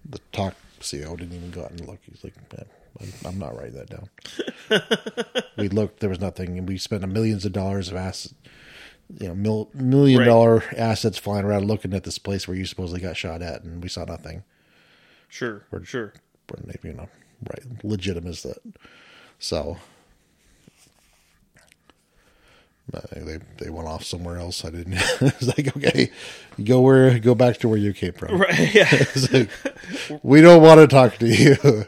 the talk CEO didn't even go out and look. He's like, "Man, I'm, not writing that down. *laughs* we looked, there was nothing, and we spent millions of dollars of assets, you know, mil- million
Right.
dollar assets flying around looking at this place where you supposedly got shot at, and we saw nothing.
Sure, sure.
When they, you know, right, legitimate as that. So. They they went off somewhere else. I didn't. *laughs* It's like okay, go where go back to where you came from.
Right, *laughs* yeah.
Like, we don't want to talk to you.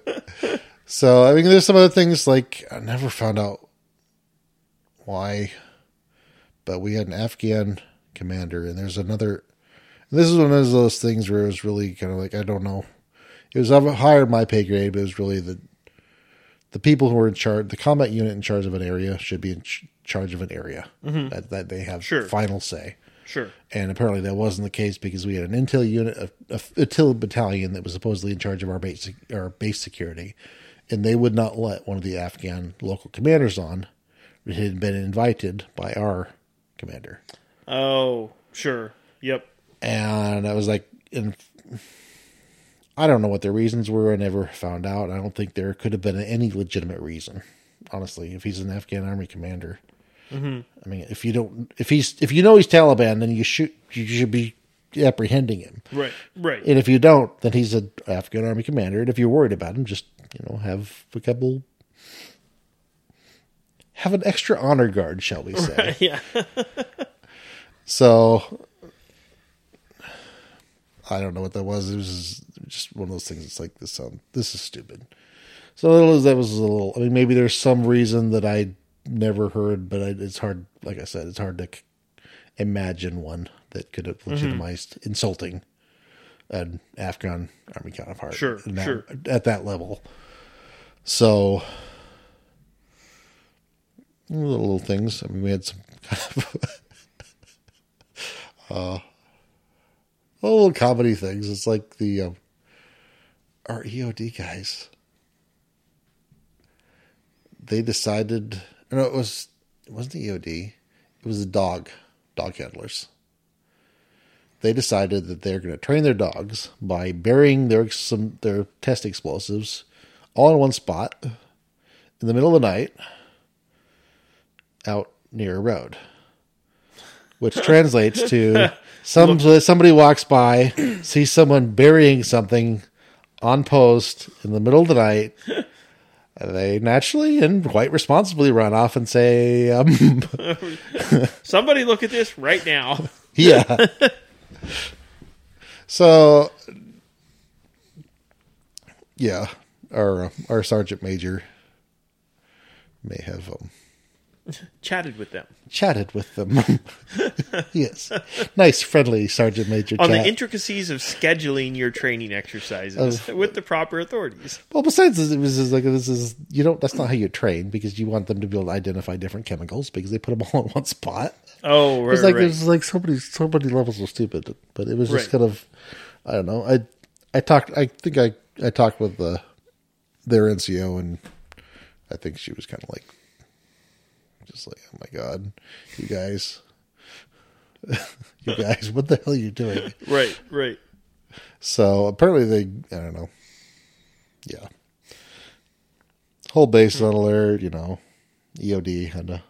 *laughs* so I mean, there's some other things like I never found out why, but we had an Afghan commander, and there's another. And this is one of those things where it was really kind of like I don't know. It was higher my pay grade, but it was really the the people who are in charge, the combat unit in charge of an area, should be in ch- charge of an area. Mm-hmm. That, that they have
Sure.
final say.
Sure.
And apparently that wasn't the case because we had an intel unit, a, a intel battalion that was supposedly in charge of our base, our base security, and they would not let one of the Afghan local commanders on. It had been invited by our commander,
Oh, sure. Yep.
and I was like, and I don't know what their reasons were. I never found out. I don't think there could have been any legitimate reason, honestly. If he's an Afghan army commander,
Mm-hmm.
I mean, if you don't, if he's, if you know he's Taliban, then you should, you should be apprehending him.
Right. Right.
And if you don't, then he's an Afghan army commander. And if you're worried about him, just you know have a couple, have an extra honor guard, shall we say? *laughs*
yeah. *laughs*
So I don't know what that was. It was just one of those things. It's like this sound. This is stupid. So that was, a little. I mean, maybe there's some reason that I never heard, but I, it's hard. Like I said, it's hard to c- imagine one that could have legitimized insulting an Afghan army counterpart.
Sure,
that-
sure.
At that level. So little, little things. I mean, we had some *laughs* kind of uh, little comedy things. It's like the um, our EOD guys. They decided. No, it was it wasn't the EOD. It was the dog dog handlers. They decided that they're going to train their dogs by burying their some their test explosives all in one spot in the middle of the night out near a road, which *laughs* translates to some somebody walks by, *clears throat* sees someone burying something on post in the middle of the night. They naturally and quite responsibly run off and say, um, *laughs*
Somebody look at this right now. *laughs*
"Yeah." so, yeah, our our sergeant major may have um, *laughs*
Chatted with them
chatted with them. *laughs* yes, nice, friendly sergeant major
on
chat.
the intricacies of scheduling your training exercises with the proper authorities.
well, besides, this, it was just like this is you don't. That's not how you train because you want them to be able to identify different chemicals because they put them all in one spot.
Oh, right,
It's like
right.
there's like so many so many levels of stupid, but it was just
Right.
kind of I don't know. I I talked. I think I I talked with the their NCO and I think she was kind of like just like oh my god, you guys, *laughs* you guys, what the hell are you doing?
right, right.
So apparently they, I don't know. Yeah. Whole base on alert, you know. EOD had to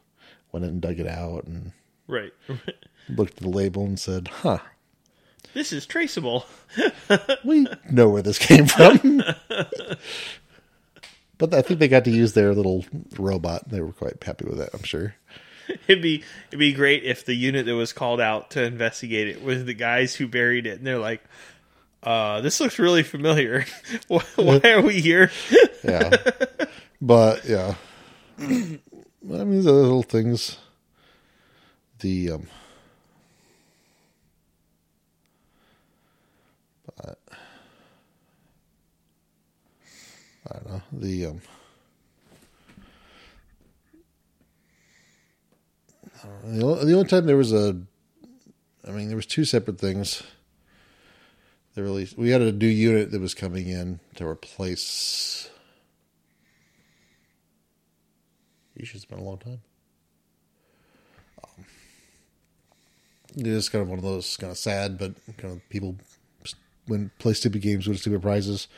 went in and dug it out and
Right.
looked at the label and said, huh,
This is traceable.
we know where this came from. *laughs* but I think they got to use their little robot. They were quite happy with that, I'm sure. *laughs*
It'd be it'd be great if the unit that was called out to investigate it was the guys who buried it, and they're like, uh, "This looks really familiar. *laughs* why, why are we here?" *laughs*
Yeah. but yeah. *clears throat* I mean the little things. The um but I don't know. The um. The only, time there was a I mean there was two separate things. They released we had a new unit that was coming in to replace Yeesh, it's been a long time. Um, it is kind of one of those kind of sad, but kind of people when play stupid games win stupid prizes.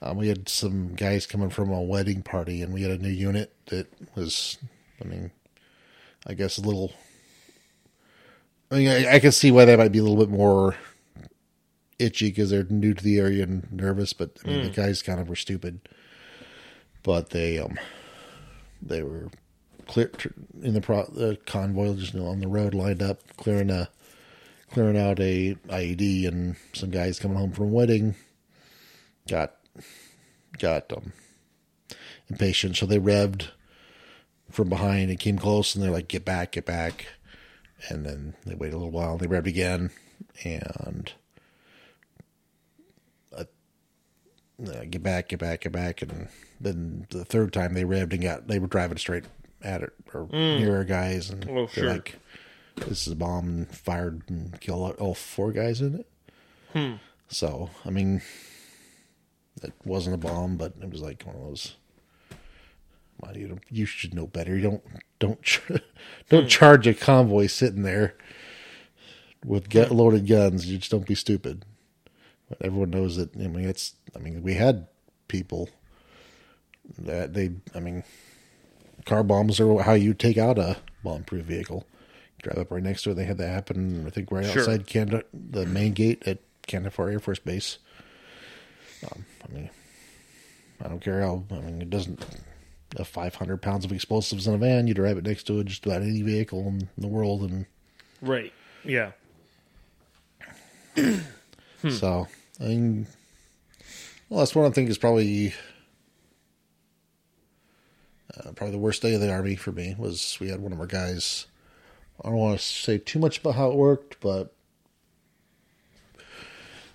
Um, we had some guys coming from a wedding party, and we had a new unit that was, I mean, I guess a little. I mean, I, I can see why that might be a little bit more itchy because they're new to the area and nervous. But I mean, the guys kind of were stupid, but they um they were clear in the pro the convoy just on the road lined up clearing a clearing out a IED and some guys coming home from a wedding. Got got um impatient. So they revved from behind and came close and they're like get back get back. And then they waited a little while and they revved again. And uh, uh, get back, get back, get back, and then the third time they revved and got they were driving straight at it or near our guys, and
Oh,
they're
sure.
like, "This is a bomb," and fired and killed all four guys in it.
Hmm.
So I mean, it wasn't a bomb, but it was like one of those. Well, you, don't- you should know better. You don't don't *laughs* ch-
Hmm.
don't charge a convoy sitting there with get
Hmm.
loaded guns. You just don't be stupid. But everyone knows that. I mean, it's. I mean, we had people that they. I mean, car bombs are how you take out a bomb-proof vehicle. Drive up right next to it. They had that happen. I think right
Sure.
outside Kandahar, the main gate at Kandahar Air Force Base. Um, I mean, I don't care how. I mean, it doesn't. Uh, 500 pounds of explosives in a van, you drive it next to it, just about any vehicle in the world, and
Right. Yeah. *clears throat*
So, I mean, well, that's one I think is probably uh, probably the worst day of the army for me was we had one of our guys. I don't want to say too much about how it worked, but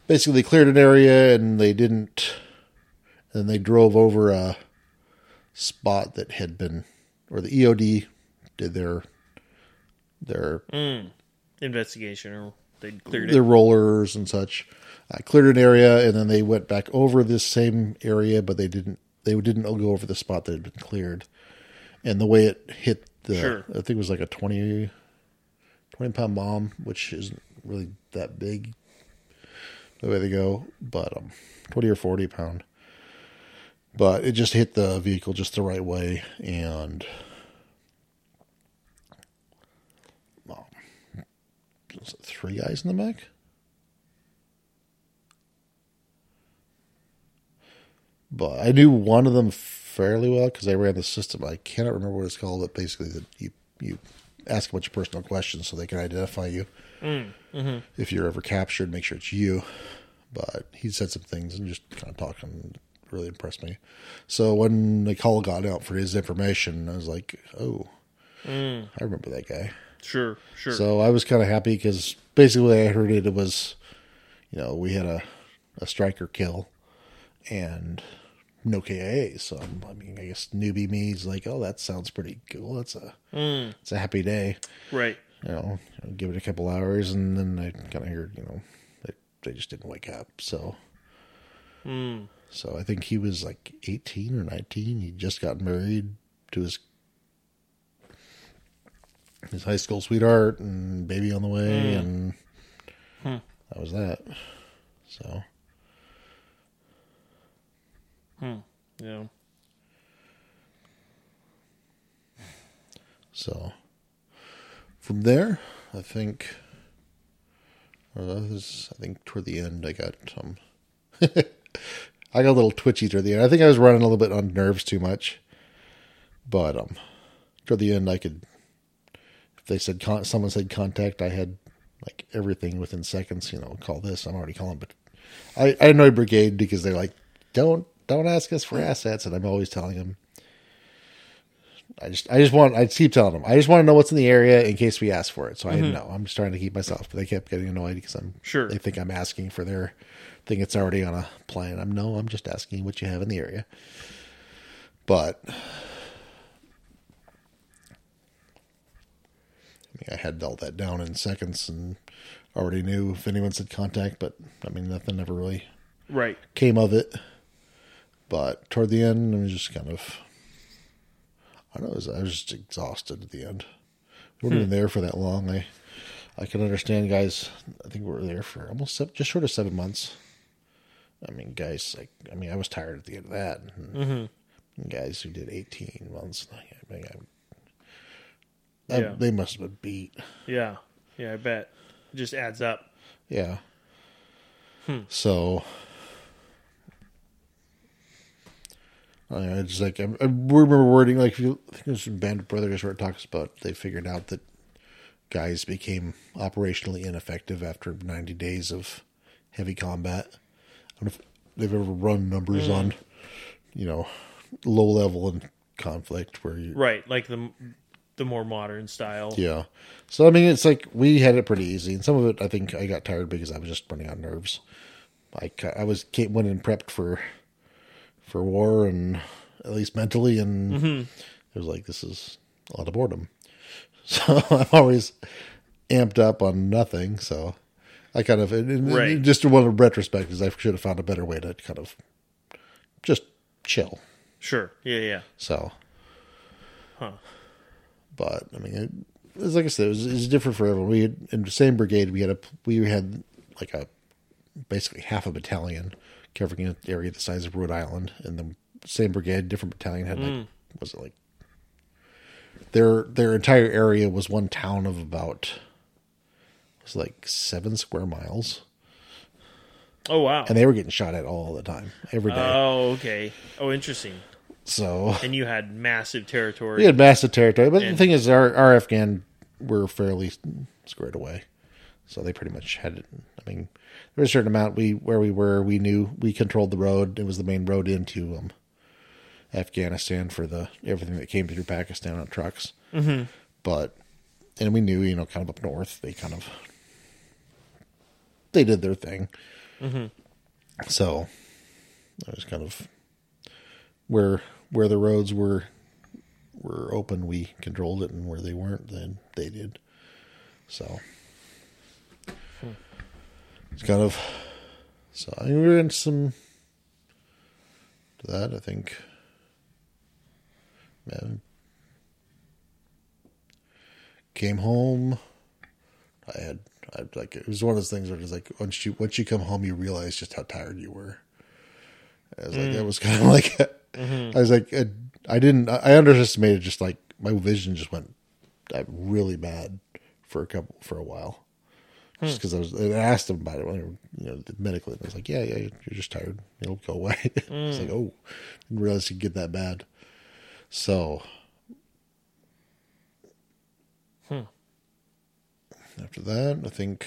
basically they cleared an area and they didn't, and they drove over a spot that had been, or the EOD did their their
Investigation or they cleared
their
it.
rollers and such. Uh, cleared an area, and then they went back over this same area, but they didn't. They didn't go over the spot that had been cleared. And the way it hit the,
Sure.
I think it was like a 20, 20 pound bomb, which isn't really that big. The way they go, but um, twenty or forty pound. But it just hit the vehicle just the right way, and it three guys in the back. But I knew one of them fairly well because I ran the system. I cannot remember what it's called. But basically, that you you ask a bunch of personal questions so they can identify you. Mm, mm-hmm. If you're ever captured, make sure it's you. But he said some things and just kind of talking really impressed me. So when the call got out for his information, I was like, oh, mm. I remember that guy.
Sure. Sure.
So I was kind of happy because basically I heard it, it was, you know, we had a, a Stryker kill and no KIA. So I'm, mean, I guess newbie me is like, oh, that sounds pretty cool. That's a, mm. it's a happy day.
right.
You know, give it a couple hours and then I kind of heard, you know, they, they just didn't wake up. So, mm. so I think he was like 18 or 19. He just got married to his his high school sweetheart and baby on the way, mm. and hmm. that was that. So
Yeah.
so from there, I think. This, I think toward the end, I got *laughs* I got a little twitchy toward the end. I think I was running a little bit on nerves too much, but um, toward the end, I could. If they said con- someone said contact, I had like everything within seconds. You know, call this. I'm already calling, but I I annoy brigade because they're like, don't don't ask us for assets, and I'm always telling them. I just, I just want, I keep telling them, I just want to know what's in the area in case we ask for it. So I didn't know. I'm just trying to keep myself, but they kept getting annoyed because I'm
Sure.
They think I'm asking for their thing. It's already on a plan. I'm no, I'm just asking what you have in the area. But I mean, I had all that down in seconds and already knew if anyone said contact. But I mean, nothing ever really
Right.
came of it. But toward the end, I was just kind of, I don't know, I was, I was just exhausted at the end. We weren't hmm. even there for that long. I, I can understand guys. I think we were there for almost seven, just short of seven months. I mean, guys, like, I mean, I was tired at the end of that. And mm-hmm. Guys who did eighteen months, I mean, I, I-
Yeah.
they must have been beat.
Yeah. Yeah. I bet. It just adds up.
Yeah. Hmm. So, I I just like I, I remember wording like if you, I think it was in Band of Brothers where it talks about they figured out that guys became operationally ineffective after 90 days of heavy combat. I don't know if they've ever run numbers hmm. on, you know, low level and conflict where you
Right. Like the the more modern style.
yeah. So I mean, it's like we had it pretty easy, and some of it I think I got tired because I was just running on nerves. I I was went and prepped for for war and at least mentally, and
Mm-hmm.
it was like this is a lot of boredom. *laughs* So I'm always amped up on nothing. So I kind of and
Right.
just one of retrospect is I should have found a better way to kind of just chill.
Sure. Yeah, yeah.
So,
Huh.
but I mean, it, it was like I said, it was, it was different for everyone. We had in the same brigade, we had a we had like a basically half a battalion covering an area the size of Rhode Island, and the same brigade, different battalion had like mm. was it like their their entire area was one town of about it was like seven square miles,
Oh wow.
and they were getting shot at all the time, every day.
Oh, okay. Oh, interesting.
so
And you had massive territory.
We had massive territory, but the thing is, our, our Afghan were fairly squared away, so they pretty much had it. I mean, there was a certain amount we where we were. We knew we controlled the road. It was the main road into um, Afghanistan for the everything that came through Pakistan on trucks. Mm-hmm. But and we knew, you know, kind of up north, they kind of they did their thing. Mm-hmm. So it was kind of where where the roads were were open, we controlled it, and where they weren't, then they did. So it's kind of so. I we were in some to that. I think, man, came home. I had, I like it was one of those things where it's like once you once you come home, you realize just how tired you were. I was like, that mm. was kind of *laughs* like, mm-hmm. I was like, I, I didn't, I underestimated just like my vision just went really bad for a couple, for a while. Hmm. Just because I was, I asked them about it when they were, you know, medically, and I was like, yeah, yeah, you're just tired. It'll go away. *laughs* it's like, hmm. oh, didn't realize you'd get that bad. So, hmm. after that, I think,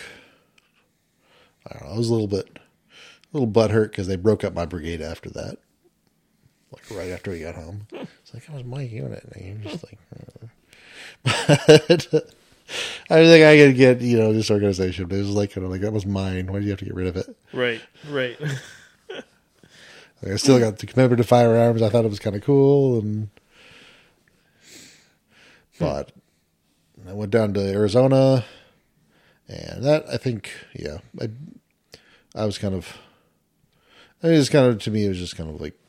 I don't know, I was a little bit, a little butthurt because they broke up my brigade after that. Like right after we got home, it's like I was my unit, and you're just like, uh. *laughs* but I think I could get you know this organization, but it was like kind of like that was mine. Why do you have to get rid of it?
Right, right. *laughs*
Like, I still got the commemorative firearms. I thought it was kind of cool, and but I went down to Arizona, and that I think, yeah, I I was kind of, I mean, it was kind of to me, it was just kind of like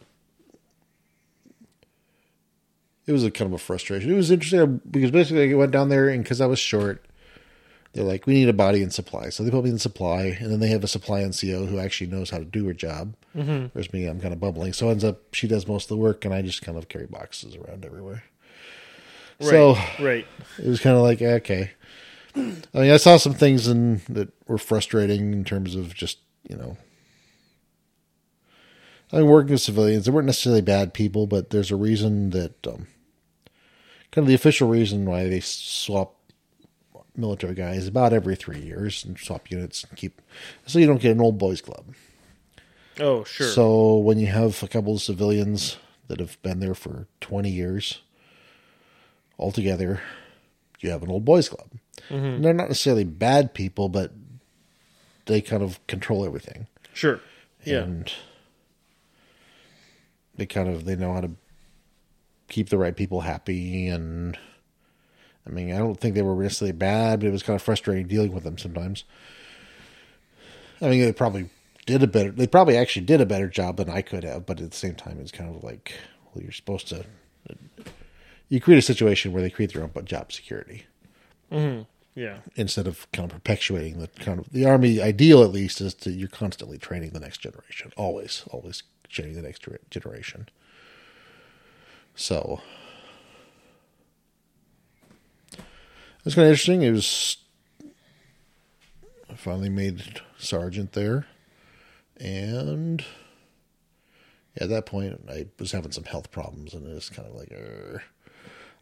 it was a kind of a frustration. It was interesting because basically I went down there and because I was short, they're like, we need a body in supply. So they put me in supply, and then they have a supply NCO who actually knows how to do her job. Mm-hmm. Whereas me, I'm kind of bubbling. So ends up she does most of the work, and I just kind of carry boxes around everywhere.
right,
So
right.
it was kind of like okay. I mean, I saw some things in that were frustrating in terms of just you know. I mean, working with civilians, they weren't necessarily bad people, but there's a reason that, um, kind of the official reason why they swap military guys about every three years and swap units and keep, so you don't get an old boys club.
Oh, sure.
So when you have a couple of civilians that have been there for 20 years altogether, you have an old boys club. And they're not necessarily bad people, but they kind of control everything.
sure. Yeah.
And they kind of they know how to keep the right people happy and I mean, I don't think they were necessarily bad, but it was kind of frustrating dealing with them sometimes. I mean, they probably did a better. They probably actually did a better job than I could have, but at the same time, it's kind of like, well, you're supposed to. You create a situation where they create their own job security mm-hmm.
yeah.
instead of kind of perpetuating the kind of the army ideal at least is to you're constantly training the next generation, always, always training the next generation. So it was kind of interesting. It was I finally made sergeant there, and at that point I was having some health problems, and it was kind of like,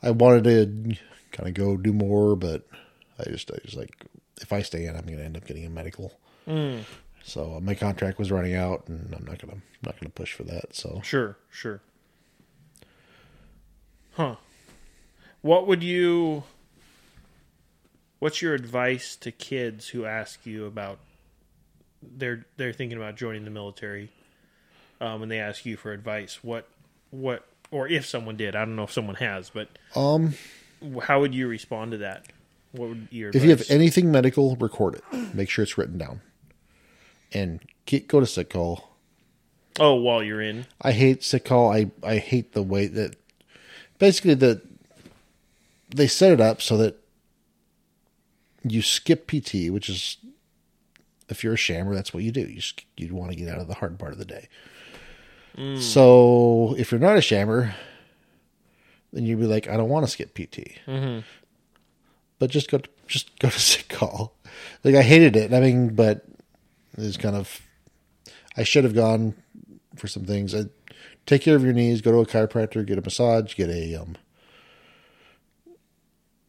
I wanted to kind of go do more, but I just, I was like, if I stay in, I'm going to end up getting a medical. Mm. So uh, my contract was running out, and I'm not gonna, I'm not gonna push for that. So
Sure, sure. Huh. What would you What's your advice to kids who ask you about they're they're thinking about joining the military? um, and they ask you for advice, what what or if someone did, I don't know if someone has, but
Um,
how would you respond to that? What would your
if you have anything medical, record it. Make sure it's written down, and get, go to sick call.
oh while you're in
I hate sick call. I I hate the way that basically the they set it up so that you skip PT, which is if you're a shammer, that's what you do. You you want to get out of the hard part of the day. Mm. So if you're not a shammer, then you'd be like, I don't want to skip PT. Mm-hmm. But just go to, just go to *laughs* sick call. Like I hated it. I mean, but it's kind of I should have gone for some things. I, take care of your knees. Go to a chiropractor. Get a massage. Get a um.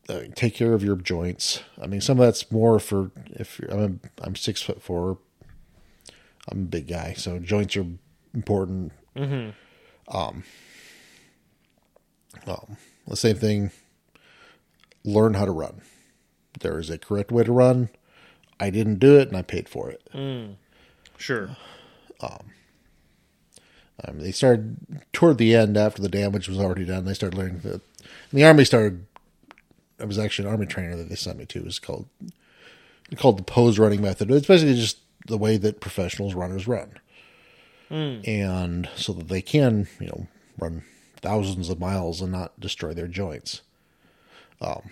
Uh, take care of your joints. I mean, some of that's more for if you're, I'm a, I'm six foot four. I'm a big guy, so joints are important. Um, um, the same thing. Learn how to run. There is a correct way to run. I didn't do it, and I paid for it.
sure
Um, they started toward the end after the damage was already done. They started learning that. The army started. It was actually an army trainer that they sent me to. It was called called the pose running method. It's basically just the way that professionals runners run, and so that they can you know run thousands of miles and not destroy their joints. Um,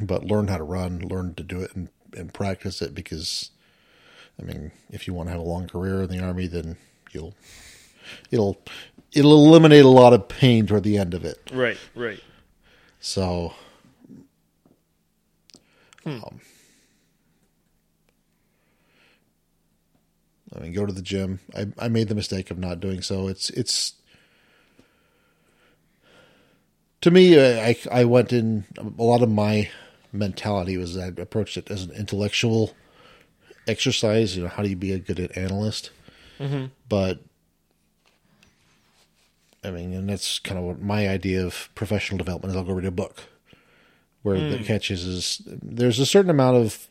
but learn how to run, learn to do it, and, and practice it because I mean, if you want to have a long career in the army, then you'll it'll it'll eliminate a lot of pain toward the end of it.
right right
So, um, I mean, go to the gym. I I made the mistake of not doing so. It's it's to me. I I went in a lot of my mentality was I approached it as an intellectual exercise. You know, how do you be a good analyst? Mm-hmm. But I mean, and that's kind of what my idea of professional development is. I'll go read a book. Where the mm. catch is, is there's a certain amount of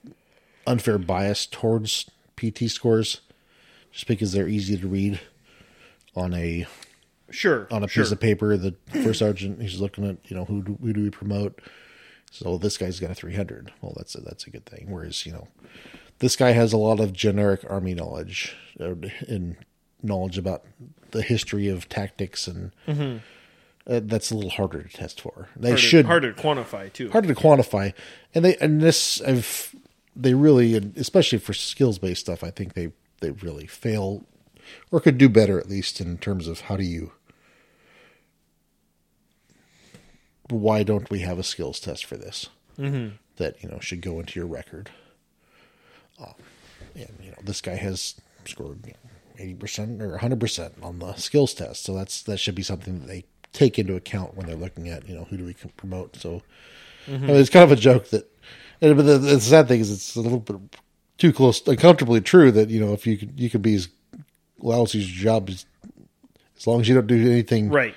unfair bias towards PT scores, just because they're easy to read on a
sure
on a
sure.
piece of paper. The first sergeant he's looking at, you know, who do, who do we promote? So this guy's got a 300. Well, that's a, that's a good thing. Whereas you know, this guy has a lot of generic army knowledge uh, and knowledge about the history of tactics, and uh, that's a little harder to test for. They
harder,
should
harder to quantify too
harder to quantify, and they and this I've they really, especially for skills based stuff, I think they they really fail or could do better at least in terms of how do you why don't we have a skills test for this? Mm-hmm. that you know should go into your record. Uh, and you know this guy has scored eighty percent or hundred percent on the skills test, so that's that should be something that they take into account when they're looking at you know who do we promote. So I mean, it's kind of a joke that, and, but the, the sad thing is it's a little bit too close, uncomfortably true that you know if you could you could be as lousy as your job as, as long as you don't do anything
right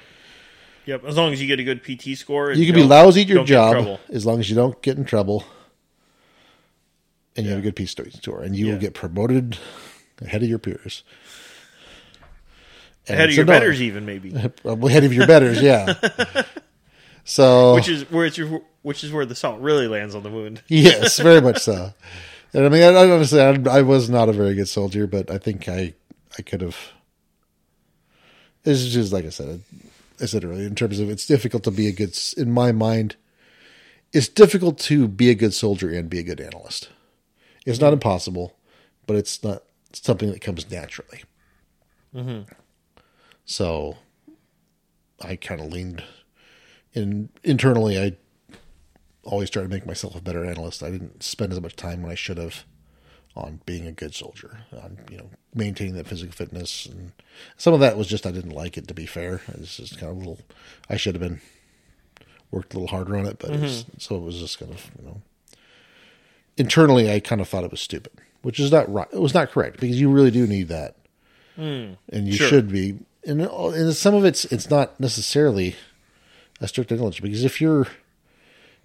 yep as long as you get a good pt score
You can be lousy at your
don't get in
job as long as you don't get in trouble and you have a good PT score, and you
Yeah.
will get promoted ahead of your peers. And
ahead of your betters even maybe *laughs*
ahead of your betters, yeah. *laughs* so
which is where it's your, which is where the salt really lands on the wound *laughs*
yes, very much so. And I mean, I, I understand. I, I was not a very good soldier, but I think I I could have. It's just like I said. I said earlier in terms of it's difficult to be a good. In my mind, it's difficult to be a good soldier and be a good analyst. It's not impossible, but it's not something that comes naturally. Mm-hmm. So, I kind of leaned in internally. I always try to make myself a better analyst. I didn't spend as much time when I should have on being a good soldier, on you know maintaining that physical fitness, and some of that was just I didn't like it. To be fair, it's just kind of a little. I should have been worked a little harder on it, but it was, mm-hmm. so it was just kind of you know internally I kind of thought it was stupid, which is not right. It was not correct because you really do need that, mm. and you
Sure.
should be. And, and some of it's it's not necessarily a strict knowledge because if you're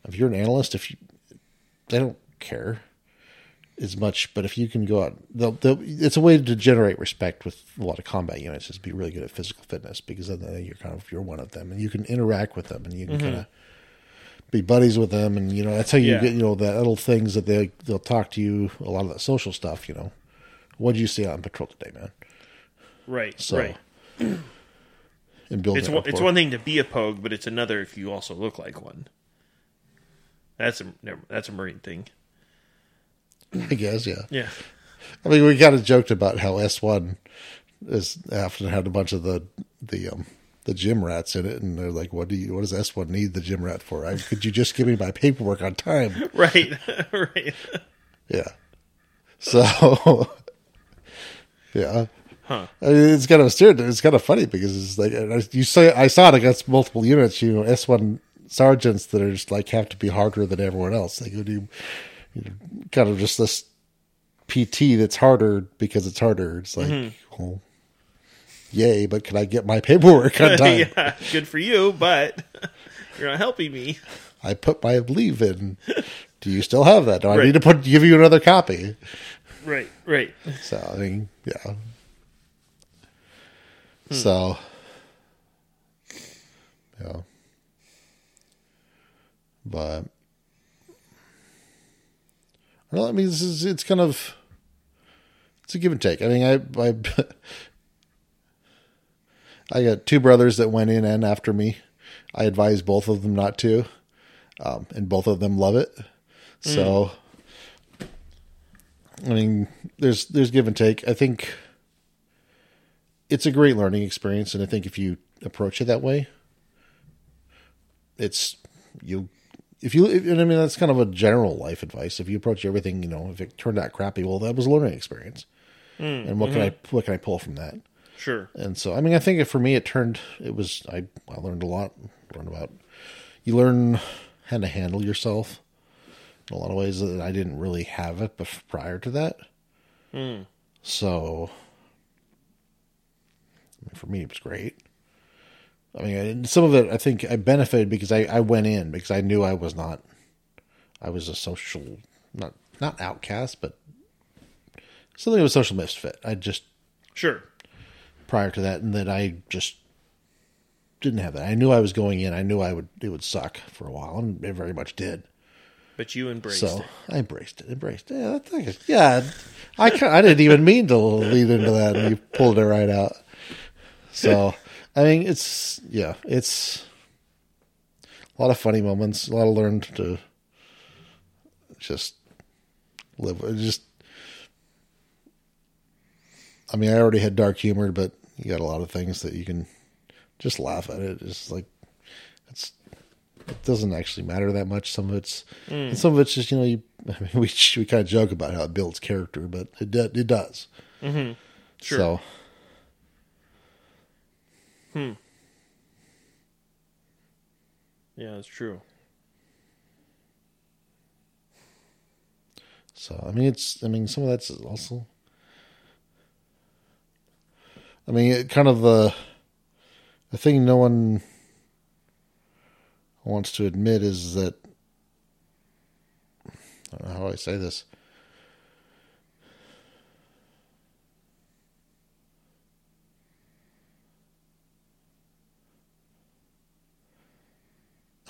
if you're an analyst, if you they don't care, as much. But if you can go out, they'll, they'll, it's a way to generate respect with a lot of combat units. Is be really good at physical fitness because then you're kind of you're one of them, and you can interact with them, and you can mm-hmm. kind of be buddies with them, and you know that's how you
Yeah.
get you know the little things that they they'll talk to you a lot of that social stuff. You know, what did you see on patrol today, man?
Right.
So
right. *clears throat*
and build
It's one, it's one thing to be a pogue, but it's another if you also look like one. That's a that's a marine thing. *laughs*
I guess, yeah.
Yeah.
I mean, we kind of joked about how S one is often had a bunch of the the um the gym rats in it, and they're like, "What do you? What does S one need the gym rat for? I, could you just give me my paperwork on time?" *laughs*
Right. *laughs* right.
Yeah. So, yeah.
Huh.
I mean, it's kind of weird. It's kind of funny because it's like you say I saw it against multiple units. You know, S one sergeants that are just like have to be harder than everyone else. Like you do, you know, kind of just this PT that's harder because it's harder. It's like, mm-hmm. well, yay! But can I get my paperwork on *laughs* time?
yeah. Good for you, but *laughs* you're not helping me.
I put my leave in. Do you still have that? Do I
Right.
need to put give you another copy?
Right. Right.
So I mean, yeah. Hmm. So, yeah. But well, I mean, this is it's kind of it's a give and take. I mean, I I *laughs* I got two brothers that went in and after me. I advise both of them not to, um, and both of them love it. So. I mean, there's there's give and take. I think it's a great learning experience, and I think if you approach it that way, it's you. If you, if, and I mean, that's kind of a general life advice. If you approach everything, you know, if it turned out crappy, well, that was a learning experience, hmm, and what can mm-hmm. I what can I pull from that?
Sure.
And so, I mean, I think for me, it turned. It was I I learned a lot. Learned about you learn how to handle yourself in a lot of ways that I didn't really have it bef- prior to that. Hmm. So, I mean, for me, it was great. I mean, some of it I think I benefited because I, I went in because I knew I was not. I was a social, not not outcast, but something of a social misfit. I just
Sure.
prior to that, and that I just didn't have that. I knew I was going in. I knew I would it would suck for a while, and it very much did.
But you embraced
So
it.
I embraced it. Embraced it. Yeah, that's like yeah. I I didn't even mean to lead into that, and you pulled it right out. So I mean, it's yeah, it's a lot of funny moments. A lot of learned to just live. Just I mean, I already had dark humor, but you got a lot of things that you can just laugh at it. It's like it's it doesn't actually matter that much. Some of it's and some of it's just you know you. I mean, *laughs* we we kind of joke about how it builds character, but it it does. Mm-hmm.
Sure.
So Hmm.
Yeah, that's true.
so I mean it's I mean some of that's also. I mean, it kind of the the thing no one wants to admit is that I don't know how I say this.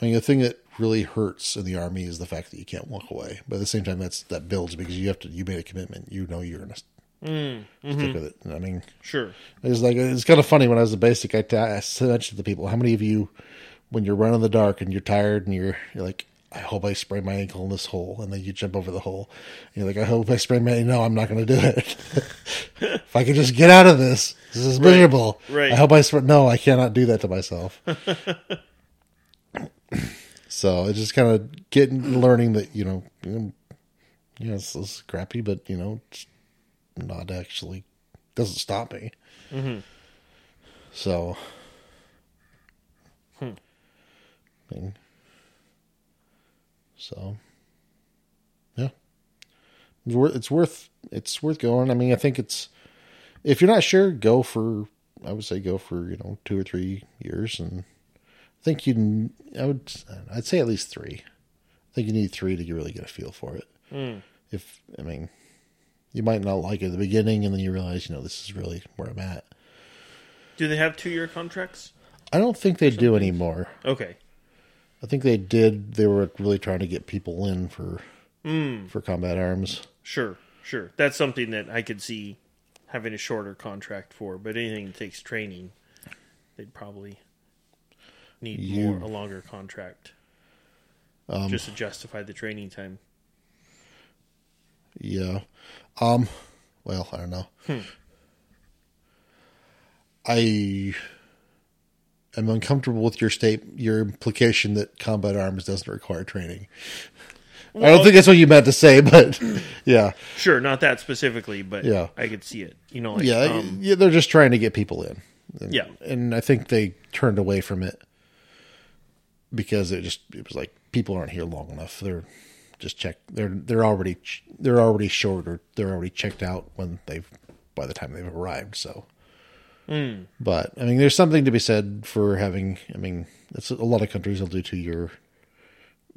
I mean, the thing that really hurts in the army is the fact that you can't walk away. But at the same time, that's that builds because you have to. You made a commitment. You know you're gonna mm, stick mm-hmm. with it. I mean,
Sure.
it's like it's kind of funny when I was a basic. I, t- I mentioned to the people, how many of you, when you're running in the dark and you're tired and you're you're like, I hope I sprain my ankle in this hole, and then you jump over the hole. And you're like, I hope I sprain my. No, I'm not going to do it. *laughs* if I could just get out of this, this is miserable.
right.
I hope I sprain. No, I cannot do that to myself. *laughs* so it's just kind of getting learning that you know, you know, yeah, it's, it's crappy, but you know, it's not actually doesn't stop me. Mm-hmm. So, hmm. I mean, so yeah, it's worth it's worth it's worth going. I mean, I think it's if you're not sure, go for I would say go for you know two or three years, and I think you I would I'd say at least three. I think you need three to really get a feel for it. If I mean, You might not like it at the beginning, and then you realize, you know, this is really where I'm at.
Do they have two year contracts?
I don't think they do anymore.
Okay.
I think they did. They were really trying to get people in for
Hmm.
for combat arms.
Sure, sure. That's something that I could see having a shorter contract for, but anything that takes training, they'd probably need
You-
more a longer contract. just to justify the training time.
Yeah. Um. Well, I don't know.
Hmm.
I am uncomfortable with your state, your implication that combat arms doesn't require training. I don't think that's what you meant to say, but *laughs* yeah,
Sure, not that specifically, but
Yeah.
I could see it. You know, like,
yeah,
um,
yeah. They're just trying to get people in. And,
Yeah.
and I think they turned away from it because it just it was like people aren't here long enough. They're just check. They're they're already they're already short or they're already checked out when they've by the time they've arrived. So, hmm. but I mean, there's something to be said for having. I mean, it's a lot of countries will do two year.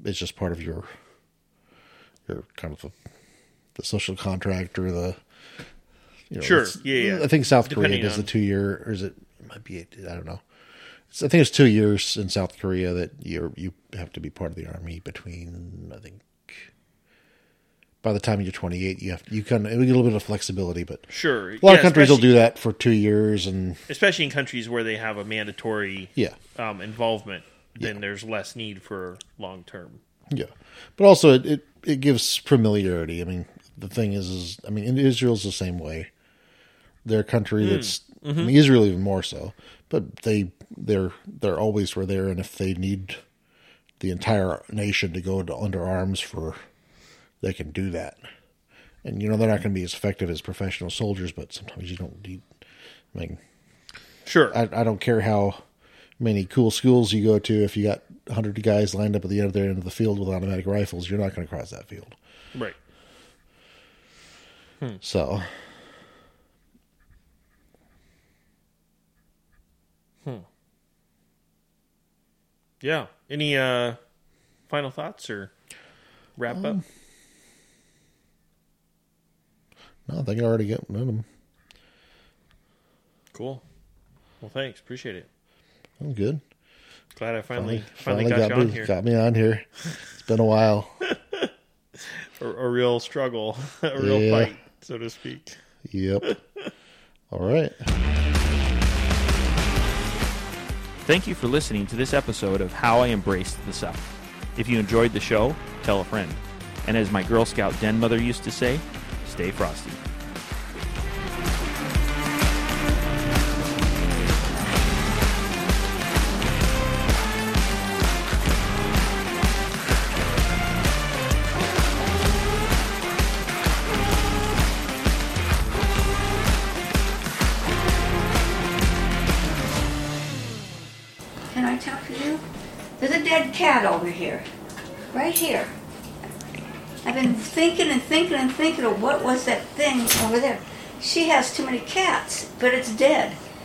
It's just part of your your kind of a, the social contract or the. You know,
Sure. Yeah, yeah.
I think South
Depending
Korea does
on-
the two year, or is it? It might be. I don't know. I think it's two years in South Korea that you you have to be part of the army between. I think by the time you're 28, you have you can get a little bit of flexibility, but
sure.
a lot of countries will do that for two years, and
especially in countries where they have a mandatory
yeah,
um, involvement. Then there's less need for long term.
yeah. But also, it, it it gives familiarity. I mean, the thing is, is I mean, in Israel's the same way. They're a country that's I mean, Israel even more so, but they they're they're always were there, and if they need the entire nation to go into, under arms for, they can do that. And you know they're not going to be as effective as professional soldiers, but sometimes you don't need. I mean,
Sure.
I, I don't care how many cool schools you go to. If you got hundred guys lined up at the other end of the field with automatic rifles, you're not going to cross that field.
right.
So,
Yeah. Any uh, final thoughts or wrap up?
no, I think I already got rid of them.
Cool. Well, thanks. Appreciate it.
I'm good.
Glad I finally finally, got, you
me,
on here.
got me on here. It's been a while. *laughs*
A, a real struggle, *laughs* a real
Yeah.
fight, so to speak.
Yep. All right.
Thank you for listening to this episode of How I Embraced the Suck. If you enjoyed the show, tell a friend. And as my Girl Scout den mother used to say, stay frosty.
Thinking and thinking of what was that thing over there. She has too many cats, but it's dead.